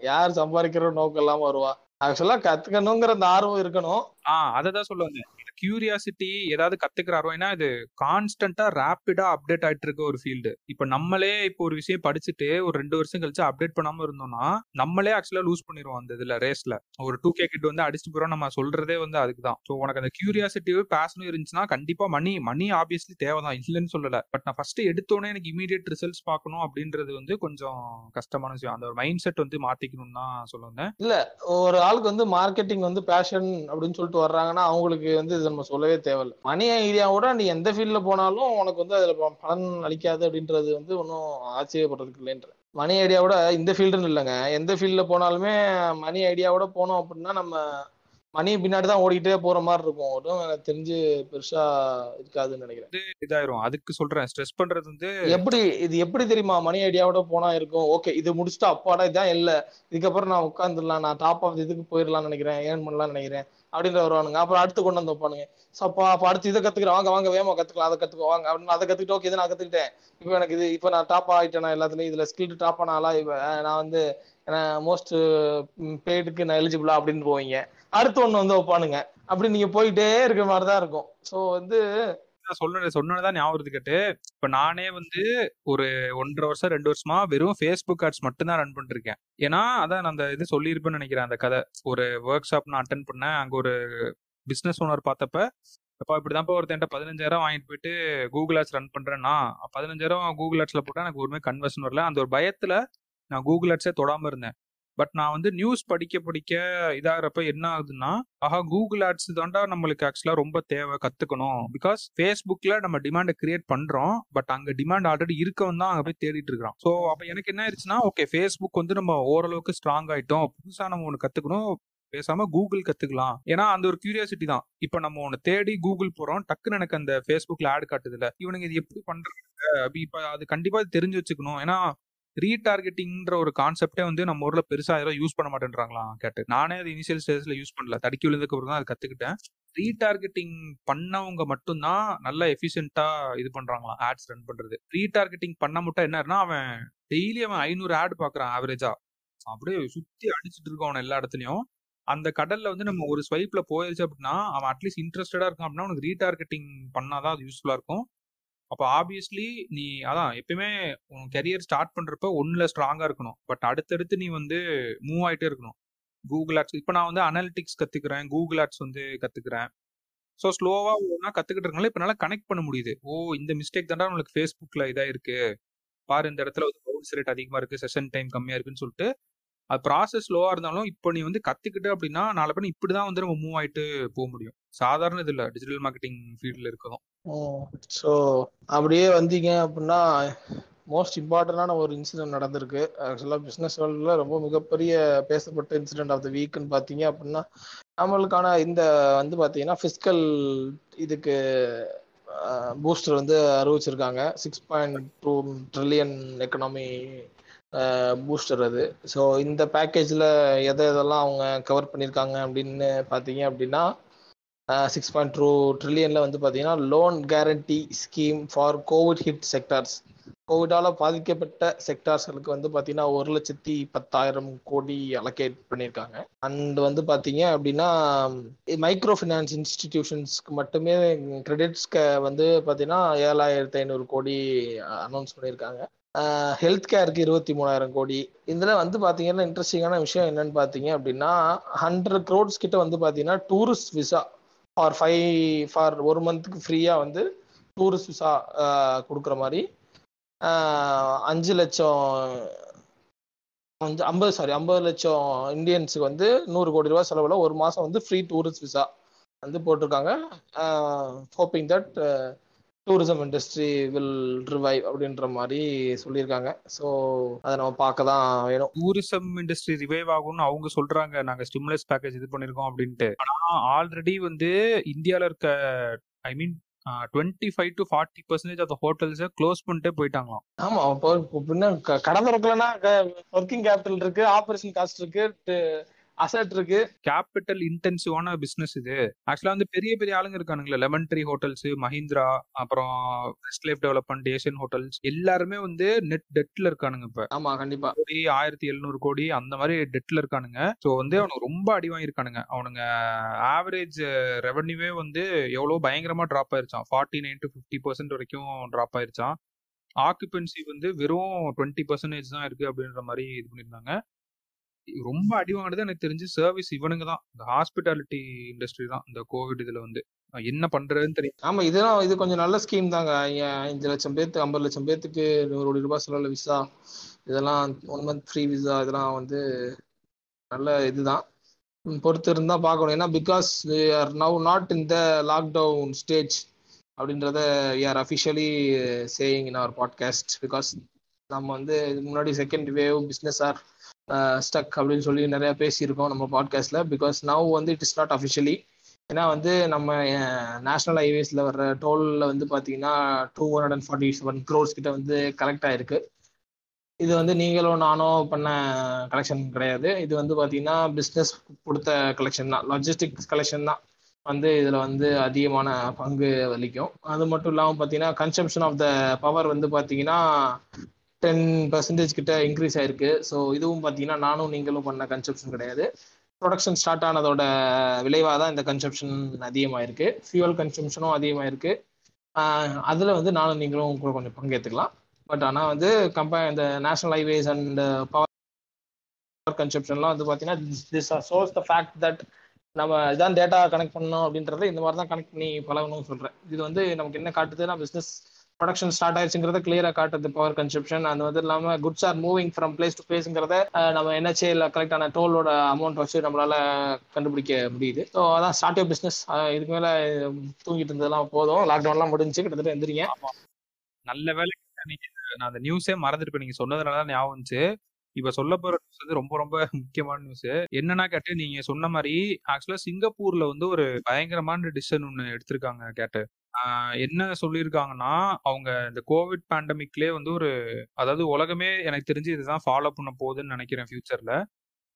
யார் சம்பாதிக்கிற நோக்கம் எல்லாம் வருவா ஆக்சுவலா கத்துக்கணுங்கிற அந்த ஆர்வம் இருக்கணும். ஆஹ் அததான் சொல்ல வந்தேன் கியூரியாசிட்டி ஏதாவது கத்துக்கிறாரோ? ஏன்னா இது கான்ஸ்டன்டா ரேப்பிடா அப்டேட் ஆயிட்டு இருக்க ஒரு ஃபீல்டு இப்ப நம்மளே இப்போ ஒரு விஷயம் படிச்சுட்டு ஒரு ரெண்டு வருஷம் கழிச்சு அப்டேட் பண்ணாம இருந்தோம்னா நம்மளே ஆக்சுவலா லூஸ் பண்ணிடுவோம் அந்த இதுல ரேஸ்ல ஒரு டூ கே கிட் வந்து அடிச்சுட்டு போறோம் நம்ம சொல்றதே வந்து அதுக்கு தான் ஸோ உனக்கு அந்த கியூரியாசிட்டி பேசணும் இருந்துச்சுன்னா கண்டிப்பா மணி மணி ஆப்வியஸ்லி தேவைதான். இல்லைன்னு சொல்லல. பட் நான் ஃபர்ஸ்ட் எடுத்தோடனே எனக்கு இமீடியட் ரிசல்ட்ஸ் பார்க்கணும் அப்படின்றது வந்து கொஞ்சம் கஷ்டமான விஷயம். அந்த ஒரு மைண்ட் செட் வந்து மாத்திக்கணும்னு தான் சொல்ல இல்ல ஒரு ஆளுக்கு வந்து மார்க்கெட்டிங் வந்து பேஷன் அப்படின்னு சொல்லிட்டு வர்றாங்கன்னா அவங்களுக்கு வந்து நம்ம சொல்லவே தேவையில்லை. மணி ஐடியாவோட நீ எந்த ஃபீல்ட்ல போனாலும் உனக்கு வந்து அதுல பலன் அளிக்காது அப்படின்றது வந்து ஒன்றும் ஆச்சரியப்படுறதுக்கு இல்லைன்ற. மணி ஐடியாவோட இந்த ஃபீல்டுன்னு இல்லைங்க. எந்த ஃபீல்ட்ல போனாலுமே மணி ஐடியாவோட போனோம் அப்படின்னா நம்ம மணி பின்னாடி தான் ஓடிக்கிட்டே போற மாதிரி இருக்கும். ஒன்றும் எனக்கு தெரிஞ்சு பெருசா இருக்காதுன்னு நினைக்கிறேன். இதாயிரும். அதுக்கு சொல்றேன். ஸ்ட்ரெஸ் பண்றது வந்து எப்படி இது எப்படி தெரியுமா? மணி ஐடியாவோட போனா இருக்கும். ஓகே இது முடிச்சுட்டு அப்பாடா இதான் இல்ல. இதுக்கப்புறம் நான் உட்காந்துடலாம் நான் டாப் ஆஃப் இதுக்கு போயிடலாம்னு நினைக்கிறேன். ஏர்ன் பண்ணலாம்னு நினைக்கிறேன். அப்படின்ற வருவானுங்க. அப்புறம் அடுத்து கொண்டு வந்து வைப்பானுங்க. ஸோ அப்போ அப்போ அடுத்து இதை கத்துக்கிறேன். வாங்க வாங்க வேமா கத்துக்கலாம். அதை கத்துக்கோ. வாங்க அப்படின்னு அதை கத்துக்கிட்டு ஓகே இதை நான் கத்துக்கிட்டேன். இப்போ எனக்கு இது இப்போ நான் டாப் ஆயிட்டேன் நான் எல்லாத்துலயும் இதுல ஸ்கில்டு டாப் ஆனாலா இப்போ நான் வந்து மோஸ்ட் பெய்டுக்கு நான் எலிஜிபிளா அப்படின்னு போவீங்க. அடுத்து ஒன்று வந்து வைப்பானுங்க. அப்படி நீங்க போயிட்டே இருக்கிற மாதிரி தான் இருக்கும். ஸோ வந்து சொன்ன சொன்னதான் ஞாபகம் கேட்டு. இப்ப நானே வந்து ஒரு ஒன்றரை வருஷம் ரெண்டு வருஷமா வெறும் ஃபேஸ்புக் ஆட்ஸ் மட்டும்தான் ரன் பண்ணிட்டு இருக்கேன் ஏன்னா அதான் நான் அந்த இது சொல்லியிருப்பேன்னு நினைக்கிறேன் அந்த கதை. ஒரு ஒர்க் ஷாப் நான் அட்டன் பண்ணேன். அங்க ஒரு பிசினஸ் ஓனர் பார்த்தப்ப அப்பா இப்படிதான்ப்பா ஒருத்தன்ட்ட பதினஞ்சாயிரம் வாங்கிட்டு போயிட்டு கூகுள் ஆட்ஸ் ரன் பண்றேன்னா பதினஞ்சாயிரம் கூகுள் ஆட்ஸ்ல போட்டா எனக்கு ஒருமே கன்வர்ஷன் வரல. அந்த ஒரு பயத்துல நான் கூகுள் ஆட்ஸே தொடாம இருந்தேன். பட் நான் வந்து நியூஸ் படிக்க படிக்க இதாகிறப்ப என்ன ஆகுதுன்னா ஆஹா கூகுள் ஆட்ஸ் தாண்டா நம்மளுக்கு ஆக்சுவலாக ரொம்ப தேவை கற்றுக்கணும் பிகாஸ் ஃபேஸ்புக்கில் நம்ம டிமாண்டை கிரியேட் பண்ணுறோம் பட் அங்கே டிமாண்ட் ஆல்ரெடி இருக்கவன் தான் அங்கே போய் தேடிட்டு இருக்கிறான். ஸோ அப்போ எனக்கு என்ன ஆயிடுச்சுன்னா ஓகே ஃபேஸ்புக் வந்து நம்ம ஓரளவுக்கு ஸ்ட்ராங் ஆகிட்டோம் புதுசாக நம்ம ஒன்று கற்றுக்கணும் பேசாம கூகுள் கத்துக்கலாம். ஏன்னா அந்த ஒரு கியூரியாசிட்டி தான். இப்ப நம்ம ஒன்னு தேடி கூகுள் போறோம் டக்குன்னு எனக்கு அந்த ஃபேஸ்புக்ல ஆட் காட்டுதுல. இவனுங்க இது எப்படி பண்றாங்க? அப்படி இப்ப அது கண்டிப்பா தெரிஞ்சு வச்சுக்கணும். ஏன்னா ரீடார்கெட்டிங்ன்ற ஒரு கான்செப்டே வந்து நம்ம ஊரில் பெருசாக யாரும் யூஸ் பண்ண மாட்டேன்றாங்களா கேட்டு. நானே அது இனிஷியல் ஸ்டேஜில் யூஸ் பண்ணல. தடுக்கி விழுந்ததுக்கு அப்புறம் தான் அது கற்றுக்கிட்டேன் ரீடார்கெட்டிங் பண்ணவங்க மட்டும்தான் நல்ல எஃபிஷியன்ட்டா இது பண்ணுறாங்களாம் ஆட்ஸ் ரன் பண்ணுறது ரீடார்கெட்டிங் பண்ண மட்டும் என்னன்னா அவன் டெய்லி அவன் ஐநூறு ஆட் பார்க்குறான் ஆவரேஜாக அப்படியே சுற்றி அடிச்சுட்டு இருக்கான் அவன் எல்லா இடத்துலையும். அந்த கடல்ல வந்து நம்ம ஒரு ஸ்வைப்ல போயிருச்சு அப்படின்னா அவன் அட்லீஸ்ட் இன்ட்ரெஸ்டடா இருக்கான் அப்படின்னா உனக்கு ரீடார்கெட்டிங் பண்ணாதான் அது யூஸ்ஃபுல்லா இருக்கும். அப்போ ஆப்வியஸ்லி நீ அதான் எப்பயுமே உன் கெரியர் ஸ்டார்ட் பண்ணுறப்ப ஒன்றில் ஸ்ட்ராங்காக இருக்கணும். பட் அடுத்தடுத்து நீ வந்து மூவ் ஆகிட்டே இருக்கணும். கூகுள் ஆட்ஸ் இப்போ நான் வந்து அனாலிட்டிக்ஸ் கற்றுக்குறேன் கூகுள் ஆட்ஸ் வந்து கற்றுக்குறேன் ஸோ ஸ்லோவாக ஒன்றா கற்றுக்கிட்டு இருக்கனால இப்போ நல்லா கனெக்ட் பண்ண முடியுது. ஓ இந்த மிஸ்டேக் தாண்டா உங்களுக்கு ஃபேஸ்புக்கில் இதாக இருக்குது பாரு இந்த இடத்துல வந்து பவுன்ஸ் ரேட் அதிகமாக இருக்குது செஷன் டைம் கம்மியாக இருக்குன்னு சொல்லிட்டு அது ப்ராசஸ் ஸ்லோவாக இருந்தாலும் இப்போ நீ வந்து கற்றுக்கிட்டு அப்படின்னா நாலு பேர் இப்படி தான் வந்து நம்ம மூவ் ஆகிட்டு போக முடியும். சாதாரண இது இல்லை டிஜிட்டல் மார்க்கெட்டிங் ஃபீல்டில் இருக்கதும். ஸோ அப்படியே வந்தீங்க அப்படின்னா மோஸ்ட் இம்பார்ட்டண்டான ஒரு இன்சிடென்ட் நடந்திருக்கு. ஆக்சுவலாக பிஸ்னஸ் வேர்ல்டில் ரொம்ப மிகப்பெரிய பேசப்பட்ட இன்சிடென்ட் ஆஃப் த வீக்குன்னு பார்த்தீங்க அப்படின்னா நம்மளுக்கான இந்த வந்து பார்த்தீங்கன்னா ஃபிஸ்கல் இதுக்கு பூஸ்டர் வந்து அறிவிச்சிருக்காங்க. Six point two trillion economy booster அது. ஸோ இந்த பேக்கேஜில் எதை எதெல்லாம் அவங்க கவர் பண்ணியிருக்காங்க அப்படின்னு பார்த்தீங்க அப்படின்னா சிக்ஸ் பாயிண்ட் டூ ட்ரில்லியனில் வந்து பார்த்தீங்கன்னா loan guarantee scheme for COVID hit sectors கோவிடால் பாதிக்கப்பட்ட செக்டார்ஸ்களுக்கு வந்து பார்த்தீங்கன்னா ஒரு லட்சத்தி பத்தாயிரம் கோடி அலோகேட் பண்ணியிருக்காங்க. அண்ட் வந்து பார்த்தீங்க அப்படின்னா மைக்ரோ ஃபினான்ஸ் இன்ஸ்டிடியூஷன்ஸ்க்கு மட்டுமே கிரெடிட்ஸ்க்கு வந்து பார்த்தீங்கன்னா ஏழாயிரத்தி ஐநூறு கோடி அனௌன்ஸ் பண்ணியிருக்காங்க. ஹெல்த் கேருக்கு இருபத்தி மூணாயிரம் கோடி. இதில் வந்து பார்த்தீங்கன்னா இன்ட்ரெஸ்டிங்கான விஷயம் என்னன்னு பார்த்தீங்க அப்படின்னா ஹண்ட்ரட் க்ரோட்ஸ் கிட்ட வந்து பார்த்தீங்கன்னா tourist visa for five for ஒரு மந்த்துக்கு ஃப்ரீயாக வந்து டூரிஸ்ட் விசா கொடுக்குற மாதிரி. அஞ்சு லட்சம் அஞ்சு ஐம்பது சாரி ஐம்பது லட்சம் இந்தியன்ஸுக்கு வந்து நூறு கோடி ரூபாய் செலவில் ஒரு மாதம் வந்து ஃப்ரீ டூரிஸ்ட் விசா வந்து போட்டிருக்காங்க. Hoping that tourism industry will revive அப்படின்ற மாதிரி சொல்லியிருக்காங்க. ஸோ அதை நம்ம பார்க்க தான் வேணும். டூரிசம் இண்டஸ்ட்ரி ரிவைவ் ஆகும்னு அவங்க சொல்றாங்க. நாங்க ஸ்டிமுலஸ் பேக்கேஜ் இது பண்ணிருக்கோம் அப்படின்ட்டு. ஆனா ஆல்ரெடி வந்து இந்தியால இருக்க I mean twenty five to forty percentage of ஹோட்டல்ஸை close பண்ணிட்டே போயிட்டாங்களாம். ஆமா இப்போ பின்ன கடை திறக்கலன்னா ஒர்க்கிங் கேபிட்டல் இருக்கு ஆபரேஷன் காஸ்ட் இருக்கு அசட் இருக்கு. கேபிட்டல் இன்டென்சிவான பிசினஸ் இது. ஆக்சுவலா வந்து பெரிய பெரிய ஆளுங்க இருக்கானுங்களே. லெமன் ட்ரீ ஹோட்டல்ஸ் மஹிந்திரா அப்புறம் west life development Asian hotels எல்லாருமே வந்து நெட் டெட்ல இருக்கானுங்க இப்ப. ஆமா கண்டிப்பா. கோடி ஆயிரத்தி எழுநூறு கோடி அந்த மாதிரி டெட்ல இருக்கானுங்க. ஸோ வந்து அவனுக்கு ரொம்ப அடி வாங்கியிருக்கானுங்க. அவனுங்க ஆவரேஜ் ரெவன்யூவே வந்து எவ்வளவு பயங்கரமா drop ஆயிருச்சான் forty nine to fifty percent வரைக்கும் ட்ராப் ஆயிருச்சான் ஆக்குபென்சி வந்து வெறும் டுவெண்ட்டி பர்சன்டேஜ் தான் இருக்கு அப்படின்ற மாதிரி இது பண்ணியிருந்தாங்க. ரொம்ப அடி வாங்கினது எனக்கு தெரிஞ்சு சர்வீஸ் இவனுங்க தான். இந்த ஹாஸ்பிட்டாலிட்டி இண்டஸ்ட்ரி தான் இந்த கோவிட் இதுல வந்து. என்ன பண்றதுன்னு தெரியும் ஆமா இதெல்லாம் இது கொஞ்சம் நல்ல ஸ்கீம் தாங்க. அஞ்சு லட்சம் பேருக்கு ஐம்பது லட்சம் பேத்துக்கு நூறு கோடி ரூபாய் செலவுல விசா இதெல்லாம் ஒன் மந்த் ஃப்ரீ விசா இதெல்லாம் வந்து நல்ல இதுதான். பொறுத்து இருந்தா பார்க்கணும். ஏன்னா because are now not in the lockdown stage அப்படின்றத are officially saying in our podcast because நம்ம வந்து முன்னாடி second wave business are stuck அப்படின்னு சொல்லி நிறைய பேசியிருக்கோம் நம்ம பாட்காஸ்ட்ல பிகாஸ் நவ் வந்து இட் இஸ் நாட் அஃபிஷியலி ஏன்னா வந்து நம்ம நேஷனல் ஹைவேஸ்ல வர்ற டோல்ல வந்து பாத்தீங்கன்னா two hundred and forty seven crores கிட்ட வந்து கலெக்ட் ஆயிருக்கு. இது வந்து நீங்களும் நானும் பண்ண கலெக்ஷன் கிடையாது. இது வந்து பார்த்தீங்கன்னா பிஸ்னஸ் கொடுத்த கலெக்ஷன் தான். லாஜிஸ்டிக்ஸ் கலெக்ஷன் தான் வந்து இதில் வந்து அதிகமான பங்கு வலிக்கும் அது மட்டும் இல்லாமல் பார்த்தீங்கன்னா கன்சம்ஷன் ஆஃப் த பவர் வந்து பார்த்தீங்கன்னா டென் பர்சன்டேஜ் கிட்ட இன்க்ரீஸ் ஆயிருக்கு. ஸோ இதுவும் பார்த்தீங்கன்னா நானும் நீங்களும் பண்ண கன்சப்ஷன் கிடையாது. ப்ரொடக்ஷன் ஸ்டார்ட் ஆனதோட விளைவாக தான் இந்த கன்சப்ஷன் அதிகமாயிருக்கு. ஃபியூவல் கன்சம்ஷனும் அதிகமாயிருக்கு. அதில் வந்து நானும் நீங்களும் கூட கொஞ்சம் பங்கேற்றுக்கலாம் பட் ஆனால் வந்து கம்பேர் இந்த நேஷனல் ஹைவேஸ் அண்ட் பவர் கன்செப்ஷன்லாம் வந்து பார்த்தீங்கன்னா this are source the fact that நம்ம இதான் டேட்டா கனெக்ட் பண்ணணும் அப்படின்றத இந்த மாதிரி தான் கனெக்ட் பண்ணி பழகணும்னு சொல்கிறேன் இது வந்து நமக்கு என்ன காட்டுதுன்னா பிஸ்னஸ் ப்ரொடக்ஷன் ஸ்டார்ட் ஆயிடுச்சுங்கிறத கிளியரா காட்டுது பவர் கன்சப்ஷன் அது வந்து இல்லாமல் goods are moving from place to பிளேஸ்ங்கிறத நம்ம என்ஹெச்ஏல கரெக்டான டோலோட அமௌண்ட் வச்சு நம்மளால கண்டுபிடிக்க முடியுது. ஸோ அதான் ஸ்டார்ட் யூ பிஸ்னஸ் இதுக்கு மேலே தூங்கிட்டு இருந்ததெல்லாம் போதும். லாக்டவுன்லாம் முடிஞ்சு கிட்டத்தட்ட எந்திரிங்க. நல்ல வேலை நீங்க நான் அந்த நியூஸே மறந்துருப்பேன் நீங்க சொன்னதுனால தான் ஞாபகம் இருந்துச்சு இப்ப சொல்ல போற நியூஸ் வந்து ரொம்ப ரொம்ப முக்கியமான நியூஸ் என்னன்னா கேட்டு நீங்க சொன்ன மாதிரி ஆக்சுவலா சிங்கப்பூர்ல வந்து ஒரு பயங்கரமான டிசிஷன் ஒண்ணு எடுத்திருக்காங்க கேட்டு. என்ன சொல்லியிருக்காங்கன்னா அவங்க இந்த கோவிட் பேண்டமிக்லேயே வந்து ஒரு அதாவது உலகமே எனக்கு தெரிஞ்சு இதுதான் ஃபாலோ பண்ண போகுதுன்னு நினைக்கிறேன் ஃபியூச்சர்ல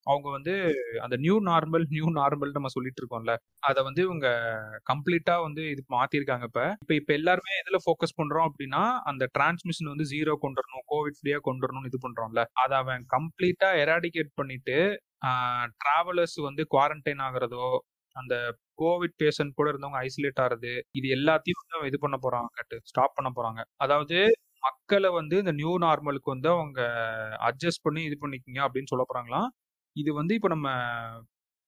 அவங்க வந்து அந்த நியூ நார்மல் நியூ நார்மல் நம்ம சொல்லிட்டு இருக்கோம்ல அதை வந்து இவங்க கம்ப்ளீட்டா வந்து இது மாத்திருக்காங்க இப்ப. இப்ப இப்ப எல்லாருமே எதுல ஃபோக்கஸ் பண்றோம் அப்படின்னா அந்த டிரான்ஸ்மிஷன் வந்து ஜீரோ கொண்டு வரணும் கோவிட் ஃப்ரீயா கொண்டு வரணும்னு இது பண்றோம்ல. அதை அவன் கம்ப்ளீட்டா எராடிகேட் பண்ணிட்டு டிராவலர்ஸ் வந்து குவாரண்டைன் ஆகுறதோ அந்த கோவிட் பேஷண்ட் கூட இருந்தவங்க ஐசோலேட் ஆறது இது எல்லாத்தையும் வந்து இது பண்ண போறாங்க கட்டு ஸ்டாப் பண்ண போறாங்க. அதாவது மக்களை வந்து இந்த நியூ நார்மலுக்கு வந்து அவங்க அட்ஜஸ்ட் பண்ணி இது பண்ணிக்கிங்க அப்படின்னு சொல்ல போறாங்களாம் இது வந்து இப்போ நம்ம